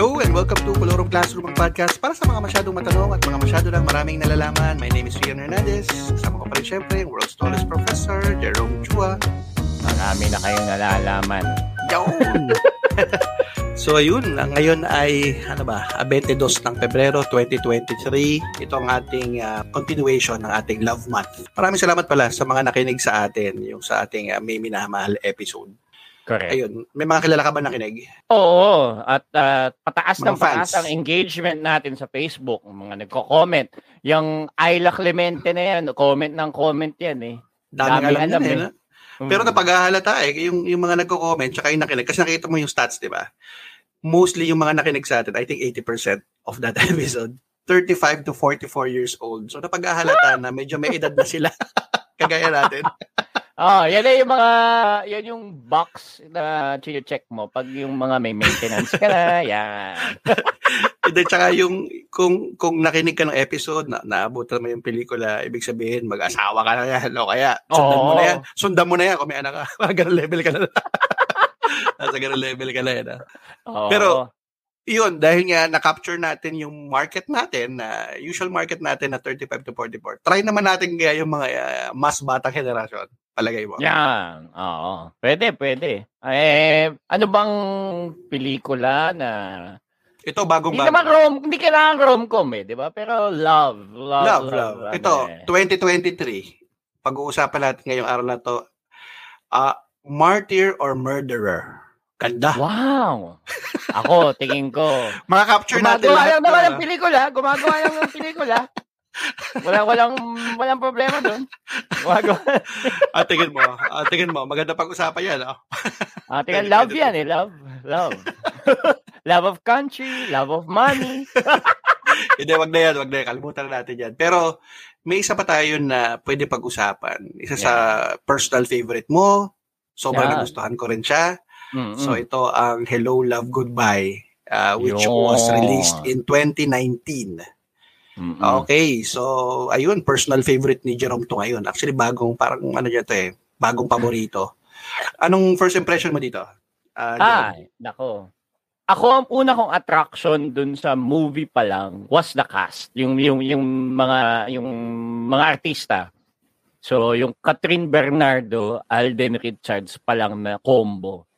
Hello and welcome to Colorong Classroom ang podcast para sa mga masyadong matanong at mga masyado lang maraming nalalaman. My name is Rian Hernandez. Kasama ko pa rin syempre ang world's tallest professor, Jerome Chua. Marami na kayong nalalaman. Yun! so ayun, ngayon ay ano ba, 22 ng Pebrero 2023. Ito ang ating uh, continuation ng ating Love Month. Maraming salamat pala sa mga nakinig sa atin, yung sa ating uh, May Minamahal episode. Correct. Ayun, may mga kilala ka ba nakinig? Oo, at uh, pataas Mga ng pataas fans. ang engagement natin sa Facebook. Mga nagko-comment. Yung Ayla Clemente na yan, comment ng comment yan eh. Daming Daming alam, alam yan, eh. eh. no? Pero napaghahalata eh, yung, yung mga nagko-comment, tsaka yung nakinig, kasi nakita mo yung stats, di ba? Mostly yung mga nakinig sa atin, I think 80% of that episode, 35 to 44 years old. So napaghahalata na medyo may edad na sila. Kagaya natin. Oh, yan eh yung mga, yan yung box na check mo pag yung mga may maintenance ka na, yan. Then, tsaka yung, kung, kung nakinig ka ng episode, na, naabutan mo yung pelikula, ibig sabihin, mag-asawa ka na yan, o kaya, sundan mo Oo. na yan. Sundan mo na yan kung may anak ka. Mga ganun level ka na. Nasa ganun level ka na yan. ah. Oo. Pero, yun, dahil nga na-capture natin yung market natin, na usual market natin na 35 to 44. Try naman natin kaya yung mga ah, mas batang henerasyon. Palagay mo. Yan. Oo. Pwede, pwede. Eh, ano bang pelikula na Ito, bagong Hindi bago. naman rom, hindi kailangan rom-com eh, di ba? Pero love, love, Love, love. ano Ito, eh. 2023. Pag-uusapan natin ngayong araw na to. ah martyr or murderer? Ganda. Wow! Ako, tingin ko. Mga-capture natin Gumagawa lahat. lang naman ng- ng pelikula. Gumagawa lang ng pelikula. Walang, walang, walang problema doon. Gumagawa. Ah, tingin mo. Ah, tingin mo. Maganda pag-usapan yan. ah. Ah, tingnan, love yan eh. Love. Love. love of country, love of money. Hindi, wag na yan. Wag na yan. Kalimutan na natin yan. Pero, may isa pa tayo na pwede pag-usapan. Isa sa personal favorite mo. Sobrang Yeah. nagustuhan ko rin siya. Mm-mm. So, ito ang Hello, Love, Goodbye. uh, which Yun. was released in 2019. Mm-mm. Okay, so ayun, personal favorite ni Jerome to ngayon. Actually, bagong, parang ano dyan to eh, bagong paborito. Anong first impression mo dito? Ah, Jerome? Ay, nako. Ako ang una kong attraction dun sa movie pa lang was the cast, yung yung yung mga yung mga artista. So yung Catherine Bernardo, Alden Richards pa lang na combo.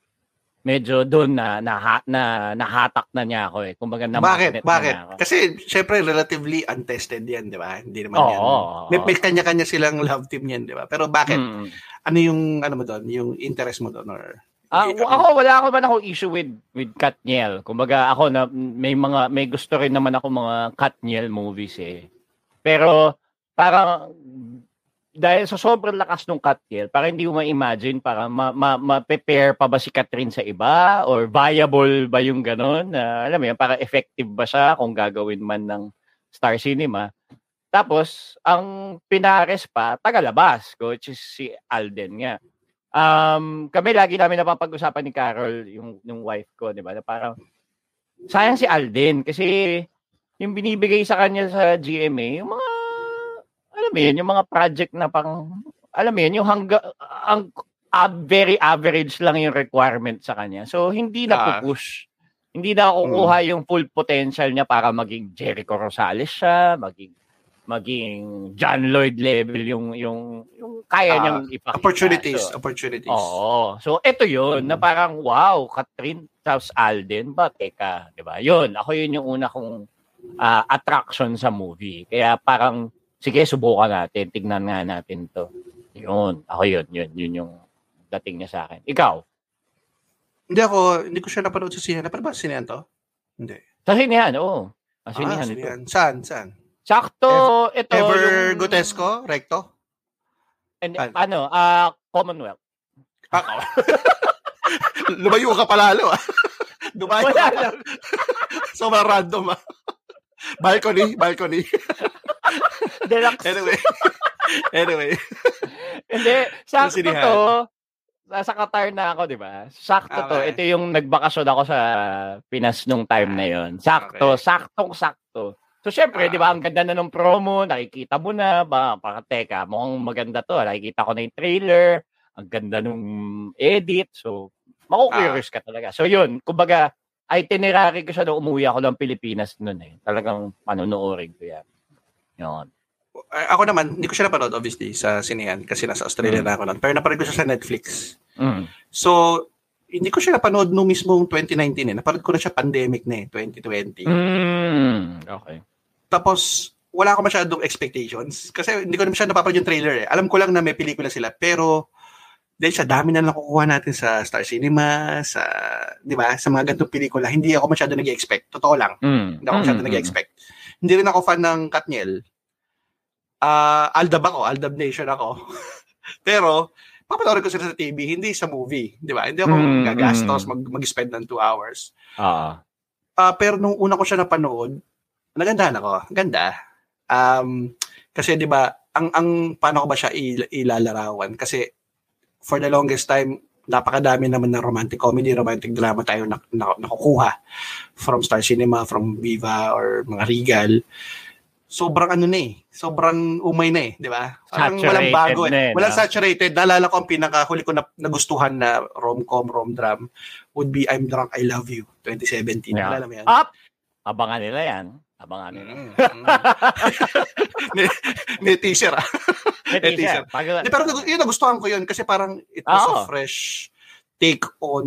Medyo doon na, na, na nahatak na niya ako eh. Kumbaga na Bakit? na Bakit? ako. Kasi, syempre, relatively untested yan, di ba? Hindi naman Oo, yan. oo, May, oo. may kanya-kanya silang love team yan, di ba? Pero bakit? Mm. Ano yung, ano mo doon? Yung interest mo doon? Or, Ah, Hindi, ako wala ako man ako issue with with Katniel. Kumbaga ako na may mga may gusto rin naman ako mga Katniel movies eh. Pero parang dahil sa sobrang lakas ng Katniel, parang hindi mo ma-imagine para ma, ma, ma-prepare pa ba si Catherine sa iba or viable ba yung ganon na alam mo yun, para effective ba siya kung gagawin man ng Star Cinema. Tapos, ang pinares pa, tagalabas, which is si Alden nga um, kami lagi namin napapag-usapan ni Carol, yung, yung wife ko, di ba? Na parang, sayang si Alden kasi yung binibigay sa kanya sa GMA, yung mga, alam mo yun, yung mga project na pang, alam mo yun, yung hangga, ang ah, very average lang yung requirement sa kanya. So, hindi na Ah. push. Hindi na kukuha yung full potential niya para maging Jericho Rosales siya, maging maging John Lloyd level yung yung yung kaya Ah, niyang ipakita. opportunities. So, opportunities. Oo. So, ito yun, na Mm. parang, wow, Catherine tapos Alden, ba, teka, di ba? Yun, ako yun yung una kong ah, attraction sa movie. Kaya parang, sige, subukan natin, tignan nga natin to. Yun, ako yun, yun, yun yung dating niya sa akin. Ikaw, Hindi ako, hindi ko siya napanood sa sine. Napanood ba sa sine to? Hindi. sa sinihan, oo. Sa Ah, sinihan ito. sinihan. Saan? Saan? Sakto, ito. Ever yung- Gotesco? Recto? And, Ano? ano, ah, Commonwealth. Ah, Lumayo ka palalo ah. Lumayo Wala ka. Sobrang random ah. Balcony, balcony. Deluxe. Anyway. anyway. Hindi, sakto to. Nasa Qatar na ako, di ba? Sakto to. Okay. Ito yung nagbakasyon ako sa Pinas nung time na yon. Sakto, Okay. saktong sakto. So, syempre, Ah. di ba, ang ganda na ng promo, nakikita mo na, ba, para teka, mukhang maganda to. Nakikita ko na yung trailer, ang ganda nung edit. So, maku-curious ka talaga. So, yun, kumbaga, itinerary ko siya nung umuwi ako ng Pilipinas noon eh. Talagang panonoorin ko yan. Yun. Ako naman, hindi ko siya napanood obviously sa sinehan kasi nasa Australia Mm. na ako nun. Pero napanood ko siya sa Netflix. Mm. So, hindi ko siya napanood nung mismong 2019 eh. Napanood ko na siya pandemic na eh, 2020. Mm. Okay. Tapos, wala ako masyadong expectations. Kasi hindi ko naman siya napapanood yung trailer eh. Alam ko lang na may pelikula sila. Pero, dahil sa dami na nakukuha natin sa Star Cinema, sa, di ba, sa mga ganitong pelikula, hindi ako masyado nag-expect. Totoo lang. Mm. Hindi ako masyado Mm, nag-expect. Hindi rin ako fan ng Katniel. Ah, Aldab ako, Aldab Nation ako. Pero, papanoorin ko sila sa TV, hindi sa movie. Di ba? Hindi ako Mm, gagastos, mm. mag, mag-spend ng two hours. Oo. Ah, pero nung una ko siya napanood, nagandahan ako. Ganda. Um, kasi 'di ba, ang ang paano ko ba siya il- ilalarawan? Kasi for the longest time, napakadami naman ng romantic comedy, romantic drama tayo nak- nak- nakukuha from Star Cinema, from Viva or mga Regal. Sobrang ano na eh. Sobrang umay na eh, di ba? Parang walang Saturated bago na eh. eh, Walang saturated. Naalala ko ang pinakahuli ko na nagustuhan na rom-com, rom-dram would be I'm Drunk, I Love You, 2017. Yeah. Naalala mo yan? Up! Abangan nila yan. Abangan nila. Mm, mm. may, teaser ah. May teaser. Pag, pero yun, nagustuhan ko yun kasi parang it was Oo. a fresh take on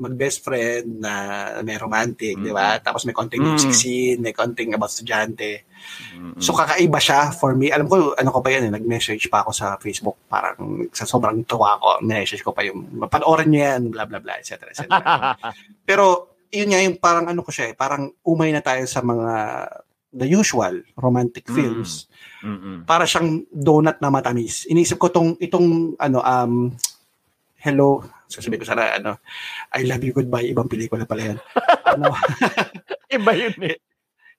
mag-best friend na may romantic, di ba? Tapos may konting Mm. music scene, may konting about estudyante. Mm, So kakaiba siya for me. Alam ko, ano ko pa yan, eh, nag-message pa ako sa Facebook. Parang sa sobrang tuwa ko, message ko pa yung, panoorin niyo yan, blah, blah, blah, etc. etc. Pero, yun nga yung parang ano ko siya eh, parang umay na tayo sa mga the usual romantic Mm. films. Mm-mm. Para siyang donut na matamis. Inisip ko tong itong ano um hello, sasabihin ko sana ano, I love you goodbye, ibang pelikula pala yan. ano, Iba yun eh.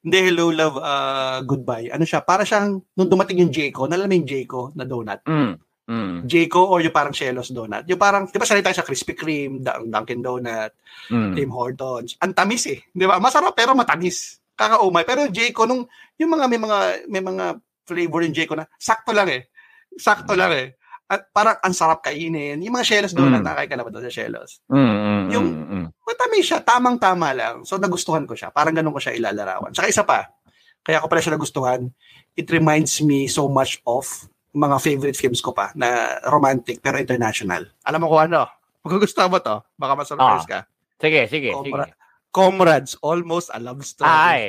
hindi hello love uh, goodbye. Ano siya? Para siyang nung dumating yung Jayco, nalala mo yung Jayco na donut? Mm. Mm. Jayco or yung parang Chelos donut. Yung parang, di ba sanay tayo sa Krispy Kreme, Dun- Dunkin Donut, Mm. Tim Hortons. Ang tamis eh. Di ba? Masarap pero matamis. Kakaumay. Pero yung Jayco, nung, yung mga, may mga, may mga flavor yung Jayco na, sakto lang eh. Sakto lang eh. At parang ang sarap kainin. Yung mga Shellos doon, Mm. nakakain ka na ba doon sa Shellos? Mm, mm, Yung- mm, mm. Matamis siya, tamang-tama lang. So nagustuhan ko siya. Parang ganun ko siya ilalarawan. Saka isa pa, kaya ko pala siya nagustuhan, it reminds me so much of mga favorite films ko pa na romantic pero international. Alam mo kung ano? Magugustuhan mo to? Baka ma-surprise ka. Sige, sige, sige. Comra- Comrades, almost a love story. Ay,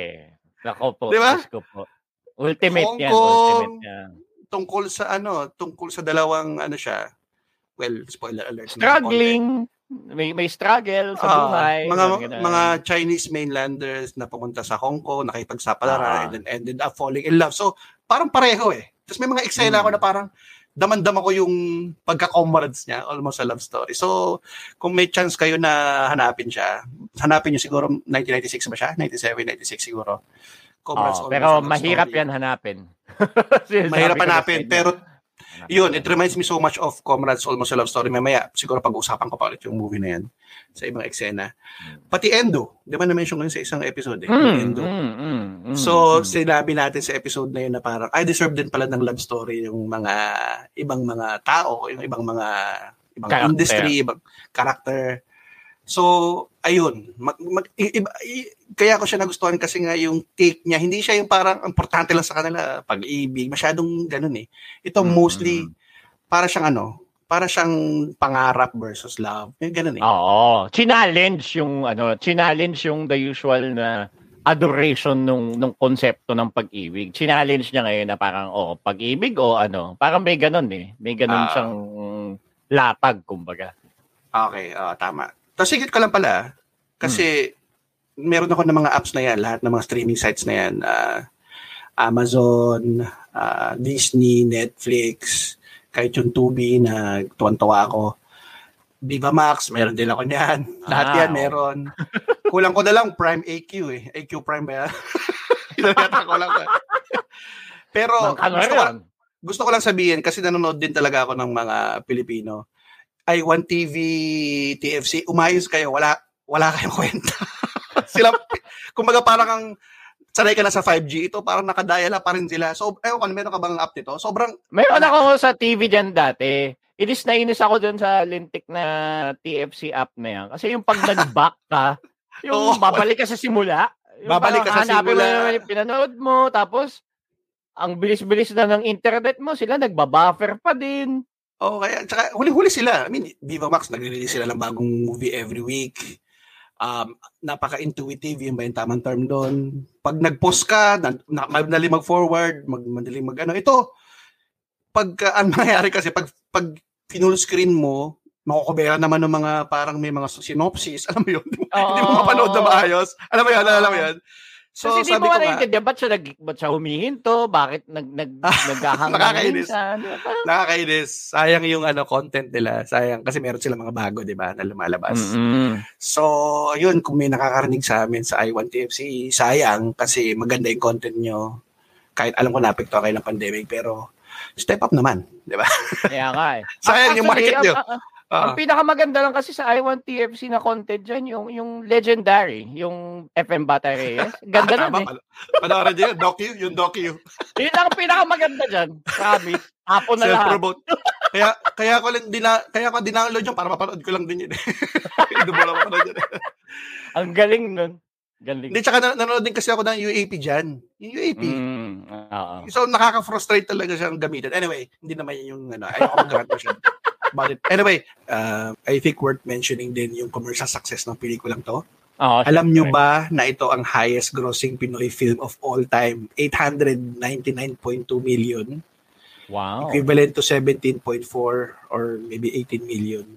nako po. Di ba? Diyos ko po. Ultimate Hong yan, Kong. ultimate yan. Tungkol sa ano, tungkol sa dalawang ano siya. Well, spoiler alert. Struggling. May may struggle sa Ah, buhay. mga ganun. mga Chinese mainlanders na pumunta sa Hong Kong, nakipagsapalaran, Ah. and then ended up falling in love. So, parang pareho eh. Tapos may mga eksena Hmm. ako na parang damandam ako yung pagka-comrades niya, almost a love story. So, kung may chance kayo na hanapin siya, hanapin niyo siguro 1996 ba siya? 97, 96 siguro. Comrades, Almost pero mahirap Story. yan hanapin. Mahirap hanapin, pero. Yun, it reminds me so much of Comrades Almost a Love Story. Mamaya, siguro pag-usapan ko pa ulit yung movie na yan sa ibang eksena. Pati Endo, di ba na-mention ko yun sa isang episode eh, Mm, Endo. mm, mm, mm, So, mm. sinabi natin sa episode na yun na parang, I deserve din pala ng love story yung mga ibang mga tao, yung ibang mga ibang Character. industry, ibang character. So, ayun. Mag, mag, i- iba- i- kaya ko siya nagustuhan kasi nga yung take niya, hindi siya yung parang importante lang sa kanila, pag-ibig, masyadong ganun eh. Ito Mm, mostly, para siyang ano, para siyang pangarap versus love. Yung ganun eh. Oo. Challenge yung ano, challenge yung the usual na adoration nung nung konsepto ng pag-ibig. Challenge niya ngayon na parang oh, pag-ibig o ano, parang may ganun eh. May ganun Ah. siyang latag kumbaga. Okay, ah, tama. Tapos sigit ko lang pala, kasi meron ako ng mga apps na yan, lahat ng mga streaming sites na yan, ah, Amazon, ah, Disney, Netflix, kahit yung Tubi na tuwan-tuwa ako. Viva Max, meron din ako niyan. Lahat Ah, yan oh. meron. Kulang ko na lang Prime AQ eh. AQ Prime ba yan? Yata ko lang. Pero Ng ano gusto ko, gusto ko lang sabihin kasi nanonood din talaga ako ng mga Pilipino. I want TV, TFC, umayos kayo, wala wala kayong kwenta. sila kumbaga parang ang sanay ka na sa 5G, ito parang nakadayala pa rin sila. So, ewan ko, meron ka bang app nito? Sobrang, Meron ako sa TV dyan dati. Inis na inis ako dyan sa lintik na TFC app na yan. Kasi yung pag nag-back ka, Yung Oo. babalik ka sa simula. Yung Babalik ka sa hanapin mo simula. na yung pinanood mo, tapos ang bilis-bilis na ng internet mo, sila nagbabuffer pa din. Oo, kaya, tsaka huli-huli sila. I mean, Viva Max, nagre-release sila ng bagong movie every week. Um, napaka-intuitive, yun ba yung tamang term doon. Pag nag-post ka, na, na, madali mag-forward, mag, madali mag-ano. Ito, pag, uh, ang mangyayari kasi, pag, pag pinull screen mo, makukubera naman ng mga parang may mga synopsis. Alam mo yun? Hindi mo mapanood na maayos. Alam mo yun? Alam mo yun? So, Kasi di sabi mo ko nga, naiintindihan, ba't siya, nag, ba't siya humihinto? Bakit nag, nag, naghahanggang Nakakainis. minsan? Nakakainis. Sayang yung ano content nila. Sayang kasi meron sila mga bago, 'di ba, na lumalabas. Mm-mm. So, ayun, kung may nakakarinig sa amin sa I1TFC, sayang kasi maganda yung content nyo. Kahit alam ko napekto kayo ng pandemic, pero step up naman, di ba? Kaya nga eh. Sayang yung Actually, market nyo. Ang, ang, Ah, ang pinakamaganda lang kasi sa I1 TFC na content dyan, yung, yung legendary, yung FM Bata Reyes. Ganda nun eh. Panoorin nyo yun, docu, yung docu. Yun ang pinakamaganda dyan. Promise. Hapon na lahat. Self-promote. kaya, kaya ko lang, dina, kaya ko dinownload yun para mapanood ko lang din yun. Hindi mo lang mapanood yun. Ang galing nun. Galing. Hindi, tsaka nan- nanonood din kasi ako ng UAP dyan. Yung UAP. Mm, oo. So, nakaka-frustrate talaga siyang gamitin. Anyway, hindi naman yun yung, ano, ayoko mag-rant siya. About it. Anyway, uh, I think worth mentioning din yung commercial success ng pelikulang to. Oo, Alam nyo ba na ito ang highest grossing Pinoy film of all time? 899.2 million. Wow. Equivalent to 17.4 or maybe 18 million.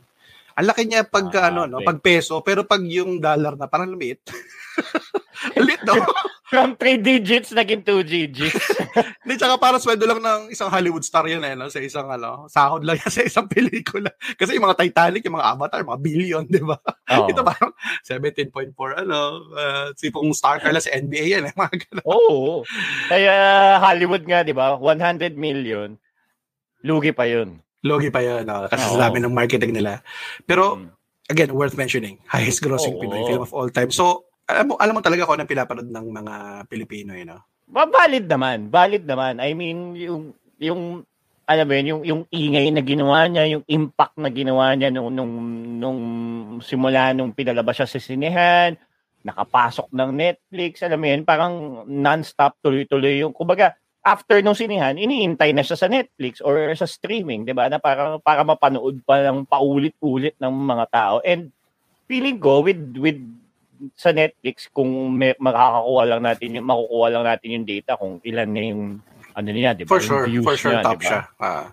Ang laki niya pag Ah, ano no, pag peso, pero pag yung dollar na parang lumiit. Lit, no? From 3 digits, naging 2 digits. Hindi, tsaka parang sweldo lang ng isang Hollywood star yun eh, no? sa isang ano, sahod lang yan sa isang pelikula. Kasi yung mga Titanic, yung mga Avatar, mga billion, di ba? Oo. Ito parang 17.4, ano, uh, sipong star ka lang sa NBA yan, eh, mga ganun. Oo. Kaya Hollywood nga, di ba? 100 million. Lugi pa yun. Logi pa yun, no? kasi Oo. sa dami ng marketing nila. Pero, Mm. again, worth mentioning, highest grossing Oo. Pinoy film of all time. So, alam mo, alam mo talaga kung anong pinapanood ng mga Pilipino, you know? Ba- valid naman. Valid naman. I mean, yung, yung, alam mo yun, yung, yung ingay na ginawa niya, yung impact na ginawa niya nung, nung, nung simula nung pinalabas siya sa sinehan, nakapasok ng Netflix, alam mo yun, parang non-stop, tuloy-tuloy yung, kumbaga, after nung sinihan, iniintay na siya sa Netflix or sa streaming, di ba? Na para, para mapanood pa ng paulit-ulit ng mga tao. And feeling ko, with, with sa Netflix kung may, makakakuha lang natin yung makukuha lang natin yung data kung ilan na yung ano niya, 'di ba? For sure, for sure, niya, top di ba? siya. Ah.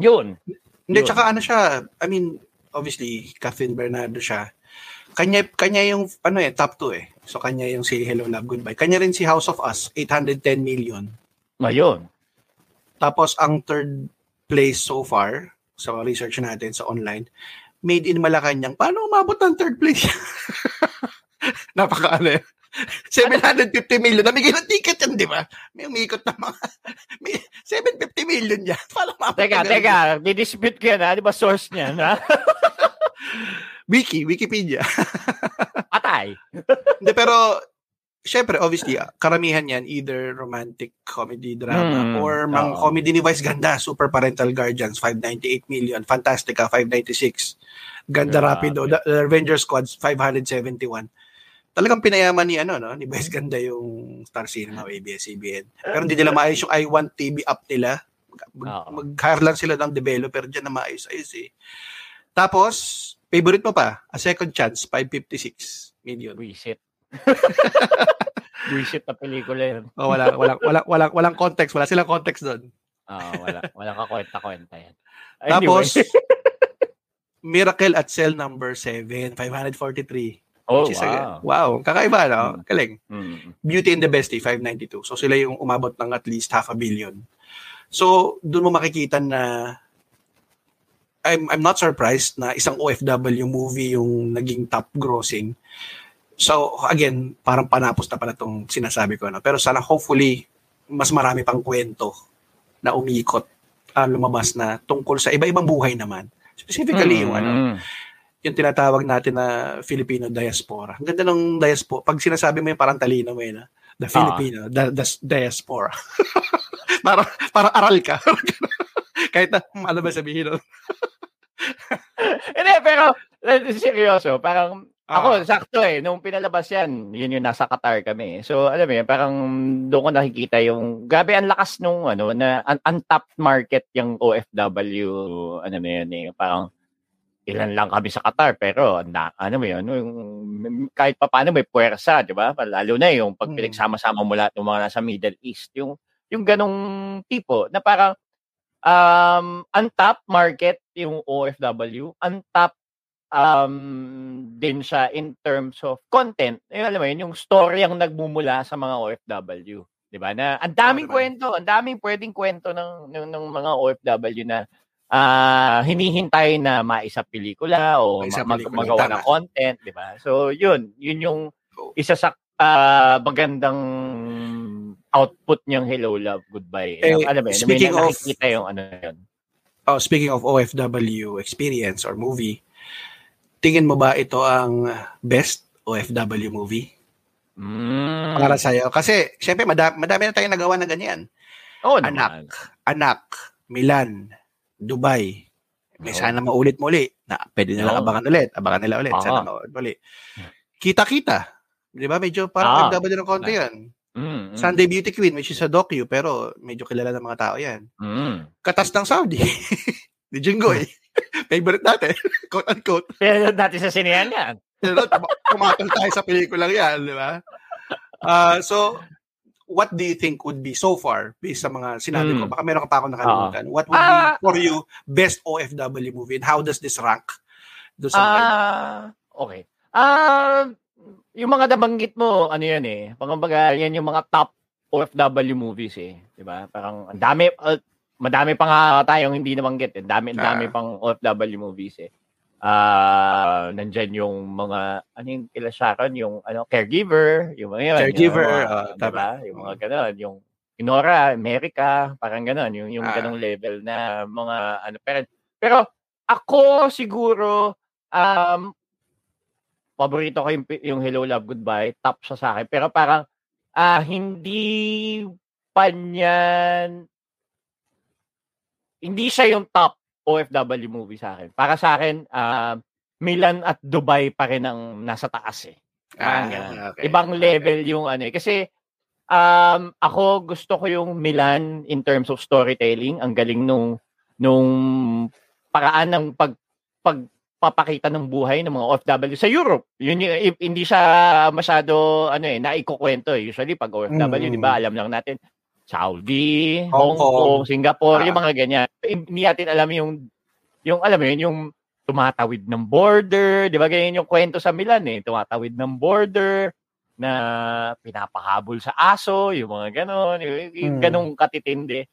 'Yun. Hindi, Yun. tsaka ano siya, I mean, obviously, Catherine Bernardo siya. Kanya, kanya yung, ano eh, top 2 eh. So, kanya yung si Hello, Love, Goodbye. Kanya rin si House of Us, 810 million. Ayun. Tapos, ang third place so far, sa research natin sa online, made in Malacanang. Paano umabot ng third place? Napaka ano eh. 750 million. Namigay ng ticket yan, di ba? May umikot na mga... May 750 million yan. Paano umabot? Teka, teka, didispute ko yan, ha? Di ba source niya, na? Wiki, Wikipedia. Patay. Hindi, pero syempre, obviously, ah, karamihan yan, either romantic comedy drama Hmm, or mga oo. comedy ni Vice Ganda, Super Parental Guardians, 598 million, Fantastica, 596, Ganda Grabe. Rapido, The, The Avenger Squads, 571. Talagang pinayaman ni ano no ni Vice Ganda yung Star Cinema o ABS-CBN. Pero hindi nila maayos yung I1 TV app nila. Mag, mag-hire lang sila ng developer dyan na maayos-ayos eh. Tapos, favorite mo pa, A Second Chance, 556 million. Buisit. Buisit na pelikula yun. Oh, wala, walang, walang, walang, walang context. Wala silang context doon. Oo, wala. Wala ka kwenta-kwenta yan. Tapos, Anyway. Miracle at Cell number 7, 543. oh, wow. a- wow. Kakaiba, no? Hmm. Galing. Mm. Beauty and the Bestie, 592. So, sila yung umabot ng at least half a billion. So, doon mo makikita na I'm, I'm not surprised na isang OFW movie yung naging top grossing. So, again, parang panapos na pala itong sinasabi ko. No? Pero sana hopefully, mas marami pang kwento na umikot ah, lumabas na tungkol sa iba-ibang buhay naman. Specifically, yung ano, yung tinatawag natin na Filipino diaspora. Ang ganda ng diaspora. Pag sinasabi mo yung parang talino mo yun, ah. the Filipino, the, the diaspora. parang, parang aral ka. Kahit na, hmm, ano ba sabihin nun? Hindi, pero eh, seryoso, parang Ako, sakto eh. Nung pinalabas yan, yun yung nasa Qatar kami. So, alam mo yun, parang doon ko nakikita yung, gabi ang lakas nung, ano, na un- untapped market yung OFW, ano mo yun eh, parang ilan lang kami sa Qatar, pero na, ano mo yun, yung, kahit pa paano may puwersa, di ba? Lalo na yung pag Hmm. pinagsama-sama mo lahat ng mga nasa Middle East, yung, yung ganong tipo, na parang, um, untapped market yung OFW, untapped um, din siya in terms of content. Eh, alam mo yun, yung story ang nagmumula sa mga OFW. Di ba? Na ang daming naman. kwento, ang daming pwedeng kwento ng, ng, ng mga OFW na ah hinihintay na maisa pelikula o Maisa ma- mag- pelikula, magawa tama. ng content, di ba? So, yun. Yun yung isa sa ah, magandang output niyang Hello, Love, Goodbye. Eh, alam mo speaking may of- nakikita yung ano yun. Oh, speaking of OFW experience or movie, tingin mo ba ito ang best OFW movie Mm. para sa'yo? Kasi, syempre, madami, madami na tayong nagawa na ganyan. Oo Anak. naman. Anak, Milan, Dubai. May Oo. sana maulit muli. Na, pwede nilang Oo. abangan ulit. Abangan nila ulit. Sana maulit muli. Kita-kita. Di ba? Medyo parang Ah. OFW ng konti yan. Mm, mm, Sunday Beauty Queen, which is a docu, pero medyo kilala ng mga tao yan. mm. Katas ng Saudi. Ni Jingoy. Favorite natin. Quote unquote. Pero natin sa sinehan yan. Tumatol tayo sa pelikulang yan, di ba? Ah, so, what do you think would be so far based sa mga sinabi ko? Hmm. Baka meron ka pa ako nakalimutan. What would Ah. be for you best OFW movie and how does this rank? Sa mga- Ah, okay. Ah, yung mga nabanggit mo, ano yan eh. Pangbaga, yan yung mga top OFW movies eh. 'Di ba? Parang ang dami uh, madami pa nga tayong hindi nabanggit eh. Dami ang dami Ah. pang OFW movies eh. Ah, nandyan yung mga ano yung kila Sharon, yung ano caregiver, yung mga yun. Caregiver, yung, mga, ah, diba? Yung mga ganun, yung Inora, America, parang ganun, yung yung Ah. ganung level na mga ano pero pero ako siguro um paborito ko yung, yung Hello Love Goodbye, top siya sa akin. Pero parang ah hindi pa niyan hindi siya yung top OFW movie sa akin. Para sa akin, ah, Milan at Dubai pa rin ang nasa taas eh. Ah, okay. Ibang level yung ano eh. Kasi um, ako gusto ko yung Milan in terms of storytelling. Ang galing nung nung paraan ng pag pagpapakita ng buhay ng mga OFW sa Europe. Yun hindi siya masyado ano eh naikukwento eh. Usually pag OFW, Mm. di ba, alam lang natin Saudi, Hong Hong, Kong. Kong, Singapore, Ah. yung mga ganyan. Hindi natin alam yung yung alam mo yun, yung tumatawid ng border, 'di ba? Ganyan yung kwento sa Milan eh, tumatawid ng border na pinapahabol sa aso, yung mga ganon, yung, yung Hmm. ganong katitindi.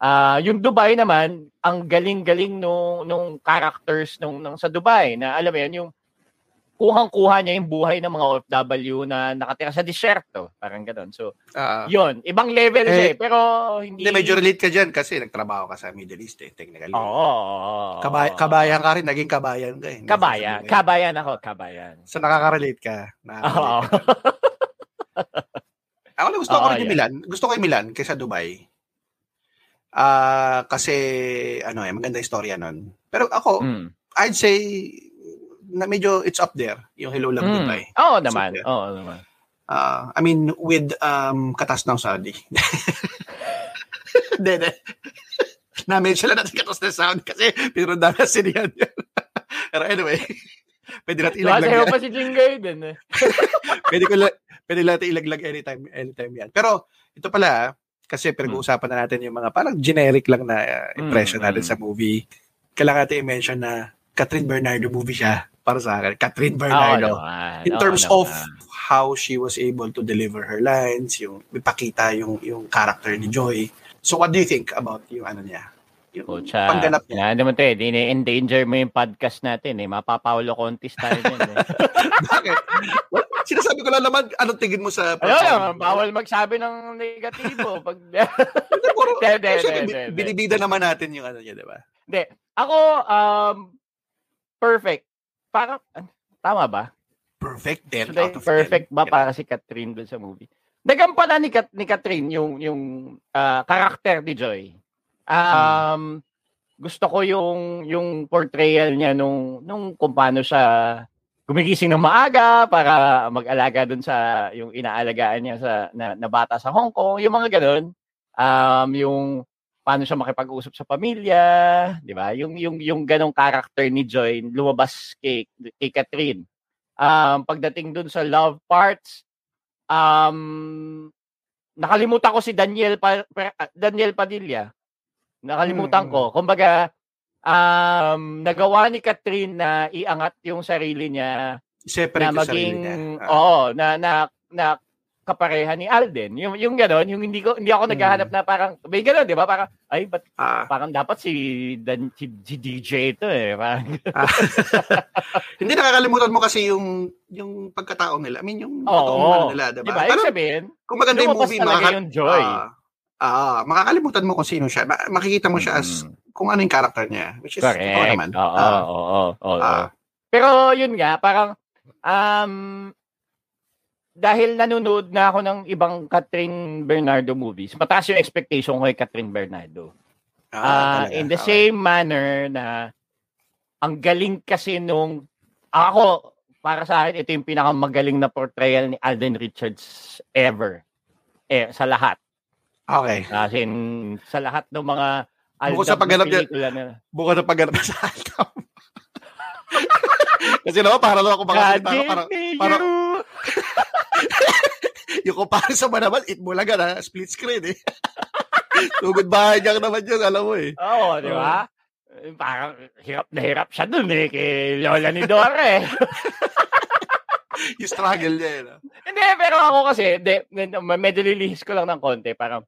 Ah, yung Dubai naman, ang galing-galing nung nung characters nung, nung sa Dubai na alam mo yun, yung kuhang-kuha niya yung buhay ng mga OFW na nakatira sa disyerto, parang ganon. So, Ah, yun, ibang level siya Eh, eh, pero hindi hindi, medyo relate ka dyan kasi nagtrabaho ka sa Middle East eh, technically. Oo. oo, oo. Kabay, kabayan ka rin, naging kabayan ka eh. Kabayan. Kabayan ako, kabayan. So nakaka-relate ka. Oo. Nakaka-relate ka. Ako na gusto ko Oo, rin yung. Milan. Gusto ko yung Milan kaysa Dubai. Ah, kasi ano eh maganda istorya nun. Pero ako, Mm. I'd say na medyo it's up there yung Hello Love Mm. Goodbye. Oo naman. Super. Oo naman. Ah, I mean with um katas ng Saudi. Hindi. Na-mention lang natin katas ng Saudi kasi pinundan na sinihan yan. Pero anyway, pwede natin ilaglag yan. pa si Jingay din eh. pwede ko la- pwede natin ilaglag anytime anytime yan. Pero ito pala kasi pinag-uusapan na natin yung mga parang generic lang na uh, impression Mm, natin mm. sa movie. Kailangan natin i-mention na Catherine Bernardo movie siya para sa akin. Catherine Bernardo. Oo naman. In terms naman. of how she was able to deliver her lines, yung ipakita yung yung character ni Joy. So what do you think about yung ano niya? Yung Pucha, pangganap niya. naman to eh, endanger mo yung podcast natin eh. Mapapaulo contest tayo din eh. Bakit? Well, Sinasabi ko lang naman, anong tingin mo sa Ayun naman, bawal magsabi ng negatibo. Pag... Hindi, puro, binibida naman natin yung ano niya, di ba? Hindi. Ako, um, perfect. Parang, tama ba? Perfect 10 Should out of 10. perfect ba Yeah. para si Catherine dun sa movie? Nagampanan ni, Kat, ni Catherine yung, yung ah, karakter ni Joy. Um, Gusto ko yung yung portrayal niya nung nung kung paano siya gumigising ng maaga para mag-alaga dun sa yung inaalagaan niya sa na, na bata sa Hong Kong, yung mga ganun. Um, yung paano siya makipag-usap sa pamilya, 'di ba? Yung yung yung ganong character ni Joy lumabas kay kay Catherine. Um, pagdating dun sa love parts, um, nakalimutan ko si Daniel pa, Daniel Padilla. Nakalimutan mm. ko. Kumbaga, um, nagawa ni Catherine na iangat yung sarili niya Separate na maging, ah. oo, na, na, na kapareha ni Alden. Yung yung gano'n, yung hindi ko hindi ako hmm. naghahanap na parang may gano'n, 'di ba? Parang ay but ah. parang dapat si, Dan, si, si DJ ito eh. Parang, ah. hindi nakakalimutan mo kasi yung yung pagkatao nila. I mean yung oh, nila, 'di ba? Diba? Pero, sabihin, kung maganda yung movie, makaka- yung joy. Ah, uh, makakalimutan mo kung sino siya. Makikita mo siya as kung ano yung character niya, which is Correct. naman. Oo, uh, oo, oo, oo. Pero yun nga, parang um dahil nanonood na ako ng ibang Catherine Bernardo movies, mataas yung expectation ko kay Catherine Bernardo. Ah, uh, in the okay. same manner na ang galing kasi nung ako para sa akin ito yung pinakamagaling na portrayal ni Alden Richards ever eh sa lahat. Okay. Kasi in, sa lahat ng mga Bukod sa pagganap niya, na, bukod sa pagganap sa Aldam. Kasi naman, para lang ako makasalita. Parang, parang, yung kumpare sa naman, it mo lang na split screen eh. Tugod bahay niya naman yun, alam mo eh. Oo, di ba? Uh, Parang hirap na hirap siya dun eh, kay Lola ni Dore. yung struggle niya eh. No? Hindi, pero ako kasi, de, medyo lilihis ko lang ng konti, parang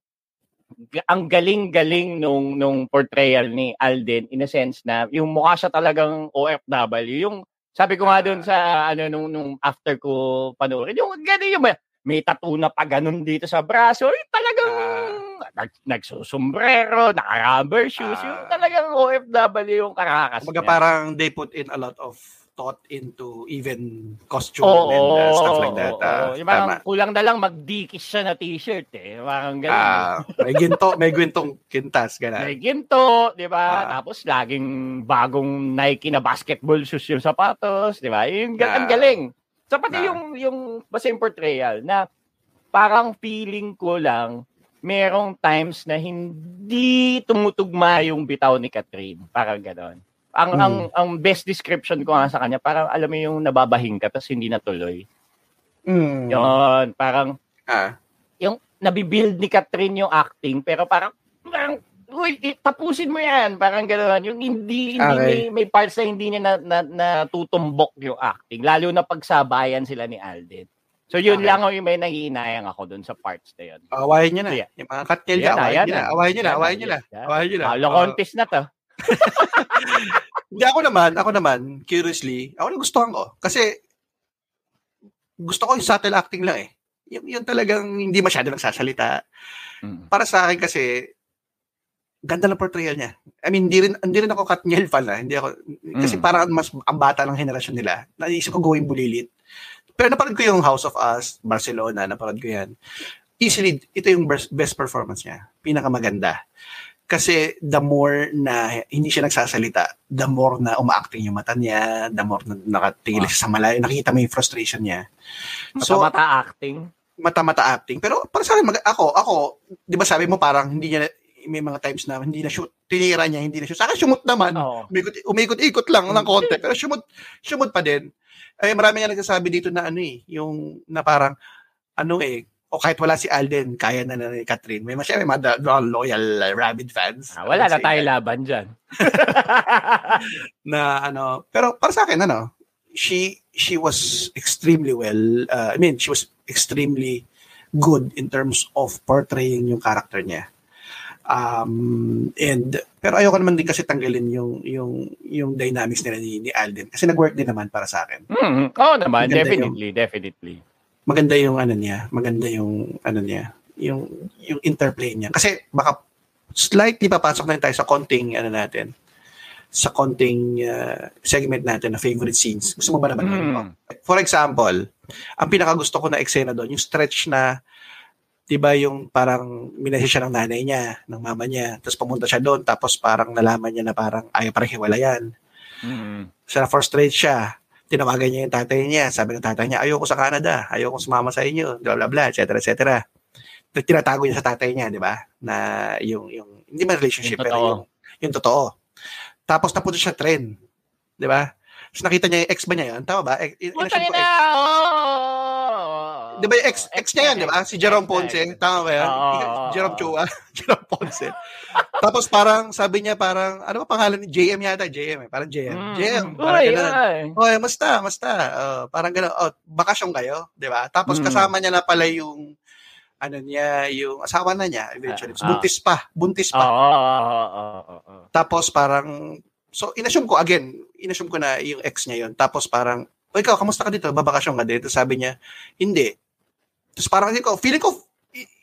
ang galing-galing nung nung portrayal ni Alden in a sense na yung mukha siya talagang OFW yung sabi ko nga doon sa ano nung, nung after ko panoorin yung ganun yung may tattoo na pa ganun dito sa braso. Eh, talagang uh, nag, nagsusumbrero, naka-rubber shoes. Uh, yung talagang OFW yung karakas Kumbaga parang they put in a lot of thought into even costume oh, and uh, stuff like that. Oh, uh, yung parang tama. kulang na lang magdikis siya na t-shirt eh. Parang ganun. Uh, may ginto, may gwintong kintas. Ganun. May ginto, di ba? Uh, Tapos laging bagong Nike na basketball shoes yung sapatos, di ba? Yung uh, galing. So pati na. yung yung basta yung portrayal na parang feeling ko lang merong times na hindi tumutugma yung bitaw ni Catherine. Parang gano'n. Ang mm. ang ang best description ko nga sa kanya, parang alam mo yung nababahing ka tapos hindi natuloy. Mm. Yun, parang ah. yung nabibuild ni Catherine yung acting pero parang parang uy, tapusin mo yan. Parang gano'n. Yung hindi, hindi okay. may, may parts na hindi niya na, na, natutumbok yung acting. Lalo na pagsabayan sila ni Alden. So yun okay. lang yung may nangihinayang ako dun sa parts na yun. Awayin niyo na. So, yeah. Yung mga katil niya, awayin niyo na. Awayin niyo na. Awayin niyo na. Awayin niyo na. Halo contest na to. Hindi ako naman, ako naman, curiously, ako nagustuhan ko. Kasi gusto ko yung subtle acting lang eh. Yung, yung talagang hindi masyado nagsasalita. Mm. Para sa akin kasi, ganda ng portrayal niya. I mean, hindi rin, hindi rin ako Katniel fan ah. Hindi ako, kasi mm. parang mas ang bata ng henerasyon nila. Naisip ko going bulilit. Pero napanood ko yung House of Us, Barcelona, napanood ko yan. Easily, ito yung best, best performance niya. Pinakamaganda. Kasi the more na hindi siya nagsasalita, the more na umaacting yung mata niya, the more na nakatingin wow. siya sa malayo, nakikita mo yung frustration niya. Mata-mata acting? Mata-mata acting. Pero para sa akin, mag- ako, ako, di ba sabi mo parang hindi niya, may mga times na hindi na shoot, tinira niya, hindi na shoot. Sa akin, shoot naman. Oh. Umikot, umikot-ikot lang ng konti, pero shoot, shoot pa din. Eh, marami nga nagsasabi dito na ano eh, yung na parang, ano eh, o kahit wala si Alden, kaya na na ni Catherine. May masya, may mga loyal uh, Rabbit fans. Ah, wala na tayo laban dyan. na ano, pero para sa akin, ano, she she was extremely well, uh, I mean, she was extremely good in terms of portraying yung character niya. Um, and pero ayoko naman din kasi tanggalin yung yung yung dynamics nila ni, ni Alden kasi nag-work din naman para sa akin. Mm, oh naman, Maganda definitely, yung, definitely. Maganda yung ano niya, maganda yung ano niya, yung yung interplay niya. Kasi baka slightly papasok na tayo sa konting ano natin sa konting uh, segment natin na favorite scenes. Gusto mo ba naman? Mm. For example, ang pinakagusto ko na eksena doon, yung stretch na 'di ba yung parang minahal siya ng nanay niya, ng mama niya, tapos pumunta siya doon, tapos parang nalaman niya na parang ayaw parang hiwalayan. Mm-hmm. So na frustrate siya. Tinawagan niya yung tatay niya. Sabi ng tatay niya, ayoko sa Canada, ayoko sumama sa inyo, bla bla bla, etc. etc. Tinatago niya sa tatay niya, di ba? Na yung, yung hindi man relationship, Yung pero totoo. yung, yung totoo. Tapos napunta siya trend, di ba? Tapos nakita niya yung ex ba niya yun? Tama ba? Ex, in- Puta na! ex. Di ba ex, ex niya yun, di ba? Si Jerome Ponce. Tama ba? Oo. Jerome Chua. Jerome Ponce. Tapos parang, sabi niya parang, ano ba pangalan ni JM yata? JM eh. Parang JM. Mm. JM. Parang Uy, ganun. Oy, musta, musta. Oh, parang gano'n. Oh, bakasyon kayo, 'di ba? Tapos Mm. kasama niya na pala yung ano niya, yung asawa na niya eventually. Ah. buntis pa, buntis pa. oo, oo, oo. Tapos parang so inassume ko again, inassume ko na yung ex niya yon. Tapos parang, "O ikaw, kamusta ka dito? Babakasyon ka dito?" Sabi niya, "Hindi." Tapos parang ko, feeling ko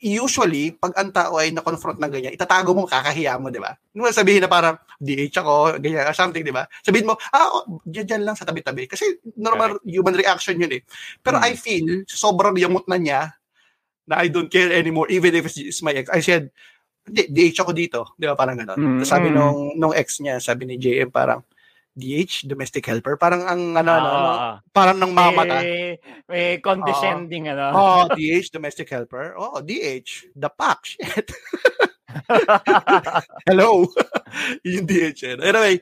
usually pag ang tao ay na-confront ng ganyan, itatago mo, kakahiya mo, 'di ba? Mo sabihin na parang DH ako, ganyan, or something, 'di ba? Sabihin mo, ah, oh, dyan, dyan lang sa tabi-tabi. Kasi normal human reaction yun eh. Pero Hmm. I feel, sobrang yamot na niya, na I don't care anymore, even if it's, my ex. I said, hindi, DH ako dito. Di ba? Parang gano'n. Mm. Tapos sabi Mm. nung, nung ex niya, sabi ni JM, parang, DH, domestic helper. Parang ang, ano, ano, ano, Oo. parang nang mamata. May, may condescending, ano. Oh, DH, domestic helper. Oh, DH, the pack. Shit. Hello. yung DH. eh. Anyway,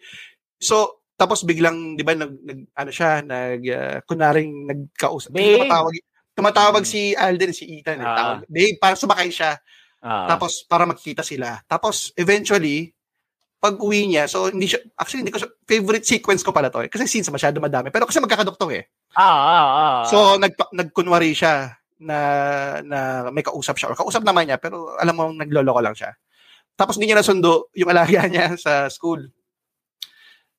so, tapos biglang, di ba, nag, nag ano siya, nag, uh, kunaring nagkausap. Babe. Tumatawag, tumatawag Mm. si Alden, si Ethan. Eh, Ah. tawag. Babe, para sumakay siya. Ah. Tapos, para magkita sila. Tapos, eventually, pag uwi niya, so hindi siya, actually hindi ko siya, favorite sequence ko pala to eh. Kasi scenes masyado madami. Pero kasi magkakadoktor eh. Ah, ah, ah. So, nagpa, nagkunwari siya na, na may kausap siya. Or kausap naman niya, pero alam mo, nagloloko lang siya. Tapos hindi niya nasundo yung alaga niya sa school.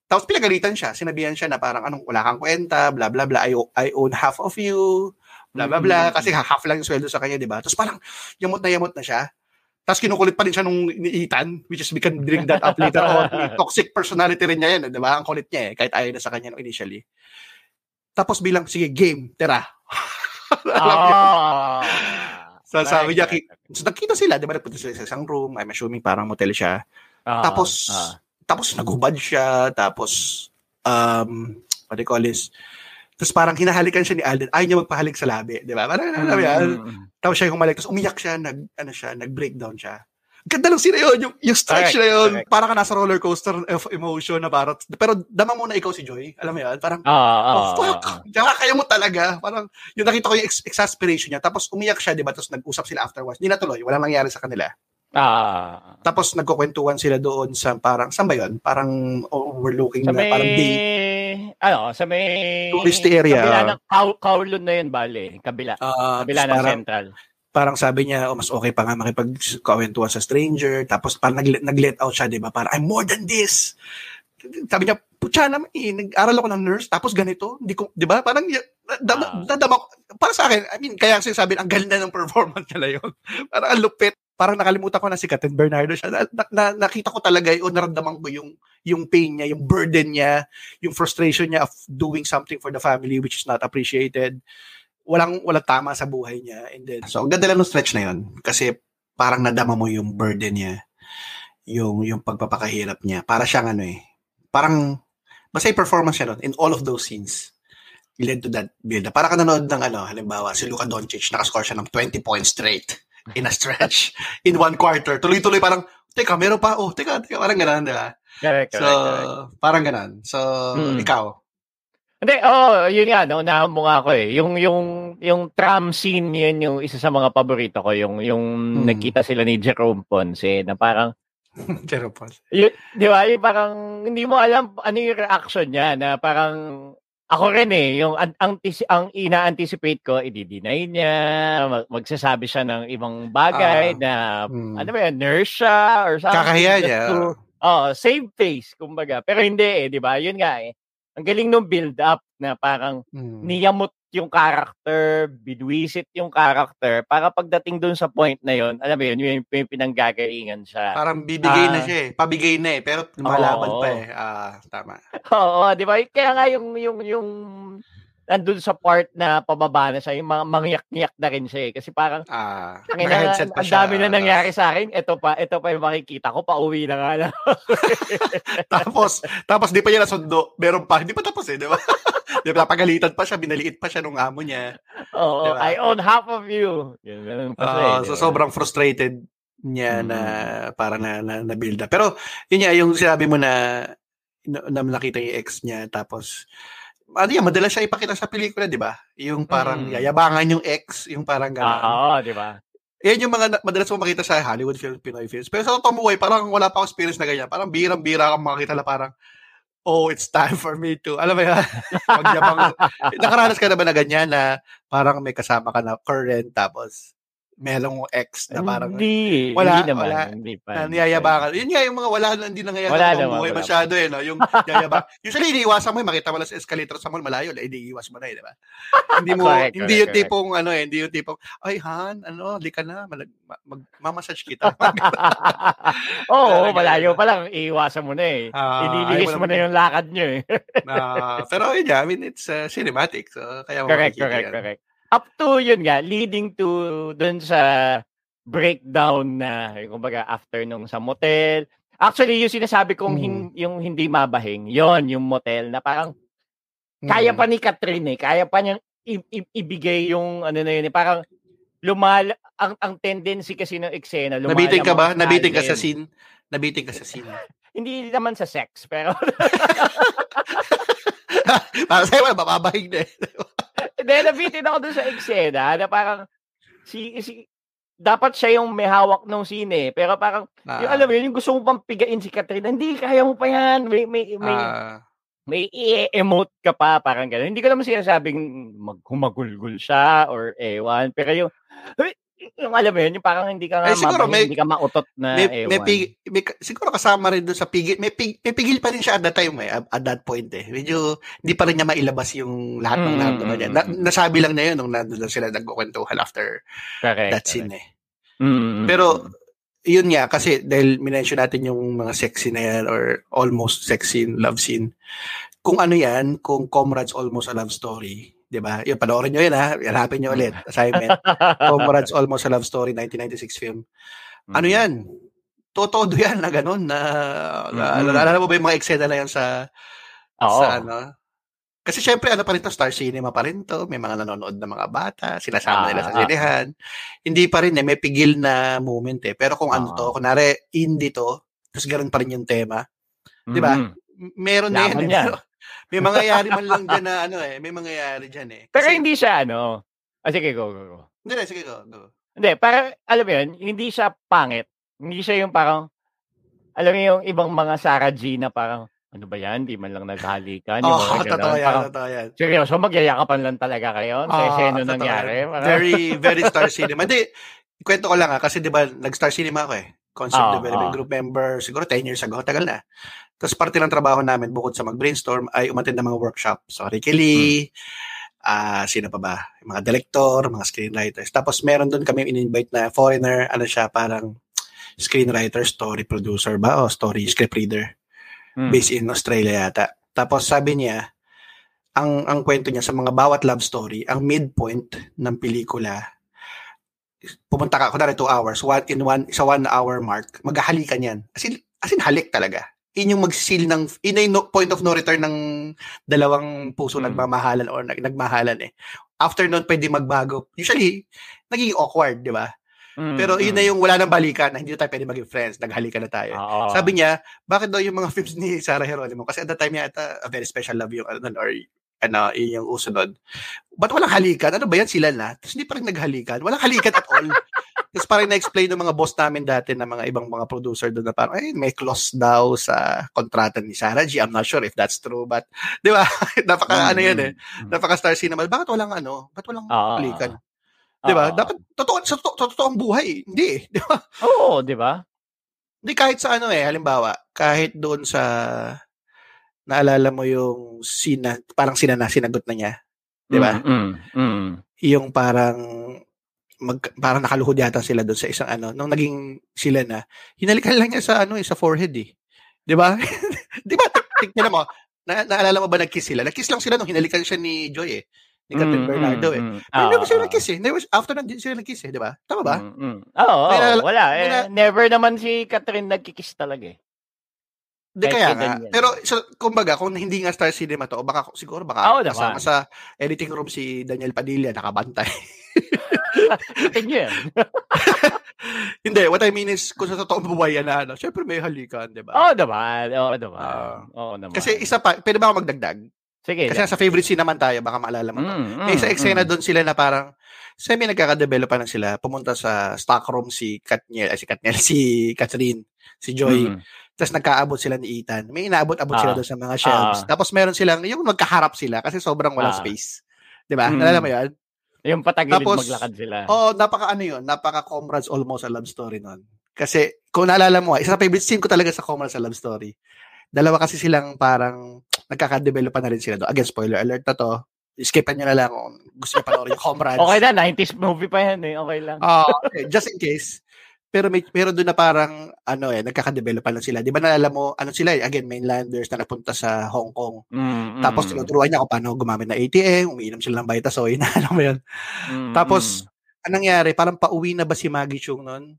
Tapos pinagalitan siya. Sinabihan siya na parang anong wala kang kwenta, bla bla bla. I, I own half of you, bla bla bla. Mm. Kasi half lang yung sweldo sa kanya, di ba? Tapos parang yamot na yamot na siya. Tapos kinukulit pa rin siya nung ni Ethan, which is we can bring that up later on. Toxic personality rin niya yan, di ba? Ang kulit niya eh, kahit ayaw na sa kanya nung initially. Tapos bilang, sige, game, tira. Ah. So, sabi niya, so, nagkita sila, di ba? Nagpunta sila sa isang room, I'm assuming parang motel siya. Ah, tapos, ah. tapos naghubad siya, tapos, um, what do you call this? Tapos parang hinahalikan siya ni Alden, ayaw niya magpahalik sa labi, di ba? Parang, alam mo yan? Mm. Tapos siya yung humalik, tapos umiyak siya, nag, ano siya, nag-breakdown siya. Ganda lang sila yun, yung, yung stretch Correct, na yun, correct. parang ka nasa roller coaster of emotion na parang, pero dama muna ikaw si Joy, alam mo yan? Parang, Ah, ah, oh, ah, fuck, ah. Kaya mo talaga. Parang, yung nakita ko yung ex- exasperation niya, tapos umiyak siya, di ba? Tapos nag-usap sila afterwards. Hindi natuloy, walang nangyari sa kanila. Ah. Tapos nagkukwentuhan sila doon sa parang, saan ba yun? Parang overlooking Sa na, may, parang bay. ano, sa may Tourist area, Kabila ng Kowloon na yun, bale. Kabila. Ah, kabila ng parang, Central. parang sabi niya, oh, mas okay pa nga makipagkwentuhan sa stranger. Tapos parang nag- nag-let out siya, di ba? Parang, I'm more than this. Sabi niya, putya naman eh, nag-aral ako ng nurse, tapos ganito, hindi ko, di ba? Parang, y- dama, Ah. nadama ko- para sa akin, I mean, kaya ang sinasabi, ang ganda ng performance nila yun. parang ang lupit. Parang nakalimutan ko na si Katin Bernardo siya. Na, na- na- nakita ko talaga, o naramdaman ko yung, yung pain niya, yung burden niya, yung frustration niya of doing something for the family which is not appreciated. Walang, walang tama sa buhay niya. And then, so, ang ganda lang ng stretch na yun. Kasi parang nadama mo yung burden niya. Yung, yung pagpapakahirap niya. Para siyang ano eh. Parang, basta yung performance niya nun, in all of those scenes, led to that build. Para ka nanood ng ano, halimbawa, si Luka Doncic, nakascore siya ng 20 points straight in a stretch, in one quarter. Tuloy-tuloy parang, teka, meron pa, oh, teka, teka, parang ganun, di ba? Correct, So, correct, correct. parang ganun. So, Mm. ikaw. Hindi, oh, yun nga, naunahan mo nga ako eh. Yung, yung, yung tram scene, yun yung isa sa mga paborito ko. Yung, yung Hmm. nagkita sila ni Jerome Ponce na parang, Jerome Paul. yun, di ba, yung parang, hindi mo alam ano yung reaction niya na parang, ako rin eh, yung ang, ang, ang ina-anticipate ko, i-deny niya, mag, magsasabi siya ng ibang bagay Ah. na, Hmm. ano ba yan, nurse siya or something. Kakahiya niya. to- Oh, save face, kumbaga. Pero hindi eh, di ba? Yun nga eh. Ang galing nung build up na parang Hmm. niyamot yung character, bidwisit yung character, para pagdating dun sa point na yon alam mo yun, yung, yung pinanggagalingan siya. Parang bibigay na Ah. siya eh. Pabigay na eh. Pero lumalaban Oo. pa eh. Ah, tama. Oo, di ba? Kaya nga yung, yung, yung nandun sa part na pababa na siya, yung mga mangyak-ngyak na rin siya eh. Kasi parang, Ah, na, naka-headset pa ang siya. dami na nangyari sa akin. Ito pa, ito pa yung makikita ko, pauwi na nga lang. tapos, tapos di pa niya nasundo. Meron pa. Hindi pa tapos eh, di ba? di ba, napagalitan pa siya, binaliit pa siya nung amo niya. Oo, Diba? I own half of you. Yun, ganun pa siya eh, Ah, di so sobrang frustrated niya Mm. na para na, na, na build up. Pero yun nga, yung sinabi mo na, na, na nakita yung ex niya, tapos ano yan, madalas siya ipakita sa pelikula, di ba? Yung parang Mm. yayabangan yung ex, yung parang Ah, gano'n. Oo, di ba? Yan yung mga madalas mo makita sa Hollywood films, Pinoy films. Pero sa totoong buhay, parang wala pa akong experience na ganyan. Parang birang-bira kang makita na parang, oh, it's time for me to, alam mo yan, magyabang. Nakaranas ka na ba na ganyan na parang may kasama ka na current, tapos merong ex na parang hindi, wala, hindi naman. wala. Hindi pa. na hindi pa. niyayabangan. Yun nga yung mga wala na hindi nangyayari Wala naman, buhay wala. masyado eh, no? Yung yayabang. Usually, iniiwasan mo, eh, makita mo lang sa escalator sa mall, malayo, eh, iniiwas mo na eh, di ba? hindi mo, Correct, hindi correct, yung tipong, ano eh, hindi yung tipong, ay, Han, ano, di ka na, malag, ma- mag, mamassage kita. Oo, Talaga, malayo pa lang, iiwasan mo na eh. Ah, Ililigis ayaw mo na yung lakad nyo eh. Na- pero yun nga, I mean, it's uh, cinematic. So, kaya mo correct, makikita correct, yan. correct. Up to yun nga, leading to dun sa breakdown na, kumbaga, after nung sa motel. Actually, yung sinasabi kong Mm. hin- yung hindi mabahing, yon yung motel na parang kaya Mm. pa ni Catherine eh, kaya pa niyang i- i- ibigay yung ano na yun eh, parang lumal ang ang tendency kasi ng eksena lumalamang Nabiting ka ba? Nabiting ka sa scene? Nabiting ka sa scene. Hindi naman sa sex, pero Para sa'yo, mababahig na eh. hindi nabitin ako dun sa eksena na parang si si dapat siya yung may hawak ng scene eh. Pero parang, yung Ah, alam mo yun, yung gusto mo pang pigain si Catherine, hindi, kaya mo pa yan. May, may, may, ah, may i-emote ka pa, parang gano'n. Hindi ko naman sinasabing maghumagulgul siya or ewan. Pero yung, yung alam mo yun, yung parang hindi ka nga Eh, siguro mabahin, may- hindi ka mautot na may, may, ewan. pig, may, siguro kasama rin doon sa pigil. May, pig, may pigil pa rin siya at that time eh, at, at that point eh. Medyo hindi pa rin niya mailabas yung lahat ng Mm, nararamdaman mm, niya. Na, mm. nasabi lang na yun nung nandun lang sila nagkukwentuhan after correct, that scene eh. Mm, mm, Pero, mm. yun nga, kasi dahil minention natin yung mga sex scene na yan or almost sex scene, love scene. Kung ano yan, kung Comrades Almost a Love Story, di ba? Yun, panoorin nyo yun ha. Hanapin nyo ulit. Assignment. Comrades Almost a Love Story, 1996 film. Ano Mm. yan? Totodo yan na ganun na, na Mm-mm. naalala mo ba yung mga eksena na yan sa, Oo. sa ano? Kasi syempre ano pa rin to, Star Cinema pa rin to, may mga nanonood na mga bata, sinasama nila sa Ah, ah. sinehan. Hindi pa rin eh, may pigil na moment eh. Pero kung ano Ah. to, kunwari indie to, tapos ganoon pa rin yung tema, di ba? Meron na yan. Laban eh. yan. Pero may mangyayari man lang dyan na ano eh, may mangyayari dyan eh. Pero Kasi- hindi siya ano. Ah, sige, go, go, go. Hindi, na, sige go. go. Hindi, para, alam mo yun, hindi siya pangit. Hindi siya yung parang, alam mo yung ibang mga Sarah G na parang, ano ba yan? Di man lang naghalikan. Yung Oh, totoo yan, Parang, totoo yan. seryoso, magyayakapan lang talaga kayo? Sa Ah, eseno totoo nangyari? Parang, Very, very Star Cinema. Hindi, kwento ko lang ha, kasi di ba, nag-Star Cinema ako eh. Concept Ah, Development ah. Group member, siguro 10 years ago, tagal na. Tapos parte ng trabaho namin, bukod sa mag-brainstorm, ay umattend ng mga workshop. So, Ricky Lee, ah sino pa ba? Yung mga director, mga screenwriters. Tapos meron doon kami in-invite na foreigner, ano siya, parang screenwriter, story producer ba? O story script reader hmm. based in Australia yata. Tapos sabi niya, ang ang kwento niya sa mga bawat love story, ang midpoint ng pelikula, pumunta ka, kunwari two hours, one, in one, sa one hour mark, maghahalikan yan. As in, as in halik talaga. Yun yung mag-seal ng, yun yung no- point of no return ng dalawang puso Mm. nagmamahalan or nag, nagmahalan eh. After nun, pwede magbago. Usually, naging awkward, di ba? Mm, Pero yun mm. na yung wala nang balikan, na hindi na tayo pwede maging friends, naghalikan na tayo. Oo. Sabi niya, bakit daw yung mga films ni Sarah Geronimo? Kasi at that time yata, a very special love yung, ano, or ano, yun yung uso nun. Ba't walang halikan? Ano ba yan sila na? Tapos hindi pa rin naghalikan. Walang halikan at all. Tapos parang na-explain ng mga boss namin dati na mga ibang mga producer doon na parang, ay, may clause daw sa kontrata ni Sarah G. I'm not sure if that's true, but, di ba? Napaka, Mm, ano yan eh. mm, mm. Napaka Star Cinema. Bakit walang ano? Bakit walang Oo, halikan? oo. Di ba? Oo. Dapat, totoo, sa to, sa totoong buhay. Hindi eh. Di ba? Oo, di ba? Hindi kahit sa ano eh, halimbawa, kahit doon sa naalala mo yung sina, parang sina na sinagot na niya, 'di ba? Mm, mm, mm. Yung parang mag parang nakaluhod yata sila doon sa isang ano, nung naging sila na, hinalikan lang niya sa ano, eh, sa forehead eh. 'Di ba? 'Di ba? Tingnan mo, Na, naalala mo ba nag-kiss sila? Nag-kiss lang sila nung hinalikan siya ni Joy eh. Ni Captain Mm, Bernardo mm, eh. mm. Pero Oo, ba sila oo. nag-kiss eh? Never, after na sila nag-kiss eh, di ba? Tama ba? Mm, mm. Oo, oo, May nalala- wala. Eh, na- never naman si Catherine nagkikiss talaga eh. Kahit kaya kay nga. Daniel. Pero so, kumbaga, kung hindi nga Star Cinema to, baka siguro baka Oo kasama naman. sa editing room si Daniel Padilla nakabantay. Tingin hindi, what I mean is, kung sa totoong buhay yan na ano, syempre may halikan, di ba? Oo naman. Oo naman. Ah. Oo naman. Kasi isa pa, pwede ba ako magdagdag? Sige. Kasi sa favorite scene naman tayo, baka maalala mo to. Mm, May mm, isa eksena mm. doon sila na parang semi nagkakadevelop pa lang sila. Pumunta sa stockroom si Katniel, ay si Katniel, si Catherine, si Joy. Mm. Tapos nagkaabot sila ni Ethan. May inaabot-abot sila Ah. doon sa mga shelves. Ah. Tapos meron silang, yung magkaharap sila kasi sobrang walang Ah. space. Di ba? Mm. Nalala mo yan? Yung patagilid Tapos, maglakad sila. Oo, oh, napaka ano yun, napaka comrades almost a love story nun. Kasi, kung naalala mo, isa sa favorite scene ko talaga sa comrades a love story. Dalawa kasi silang parang nagkaka-develop pa na rin sila doon. Again, spoiler alert na to. Skipan nyo na lang kung gusto nyo panoorin yung comrades. Okay na, 90s movie pa yan eh. Okay lang. Ah, okay, just in case. Pero may pero doon na parang ano eh nagkaka-develop pa lang sila. 'Di ba naalala mo ano sila eh, again mainlanders na napunta sa Hong Kong. Mm, Tapos tinuturuan niya kung paano gumamit ng ATM, umiinom sila ng Vitasoy, na alam mo 'yun. mm, Tapos anong nangyari? Parang pauwi na ba si Maggie Chung noon?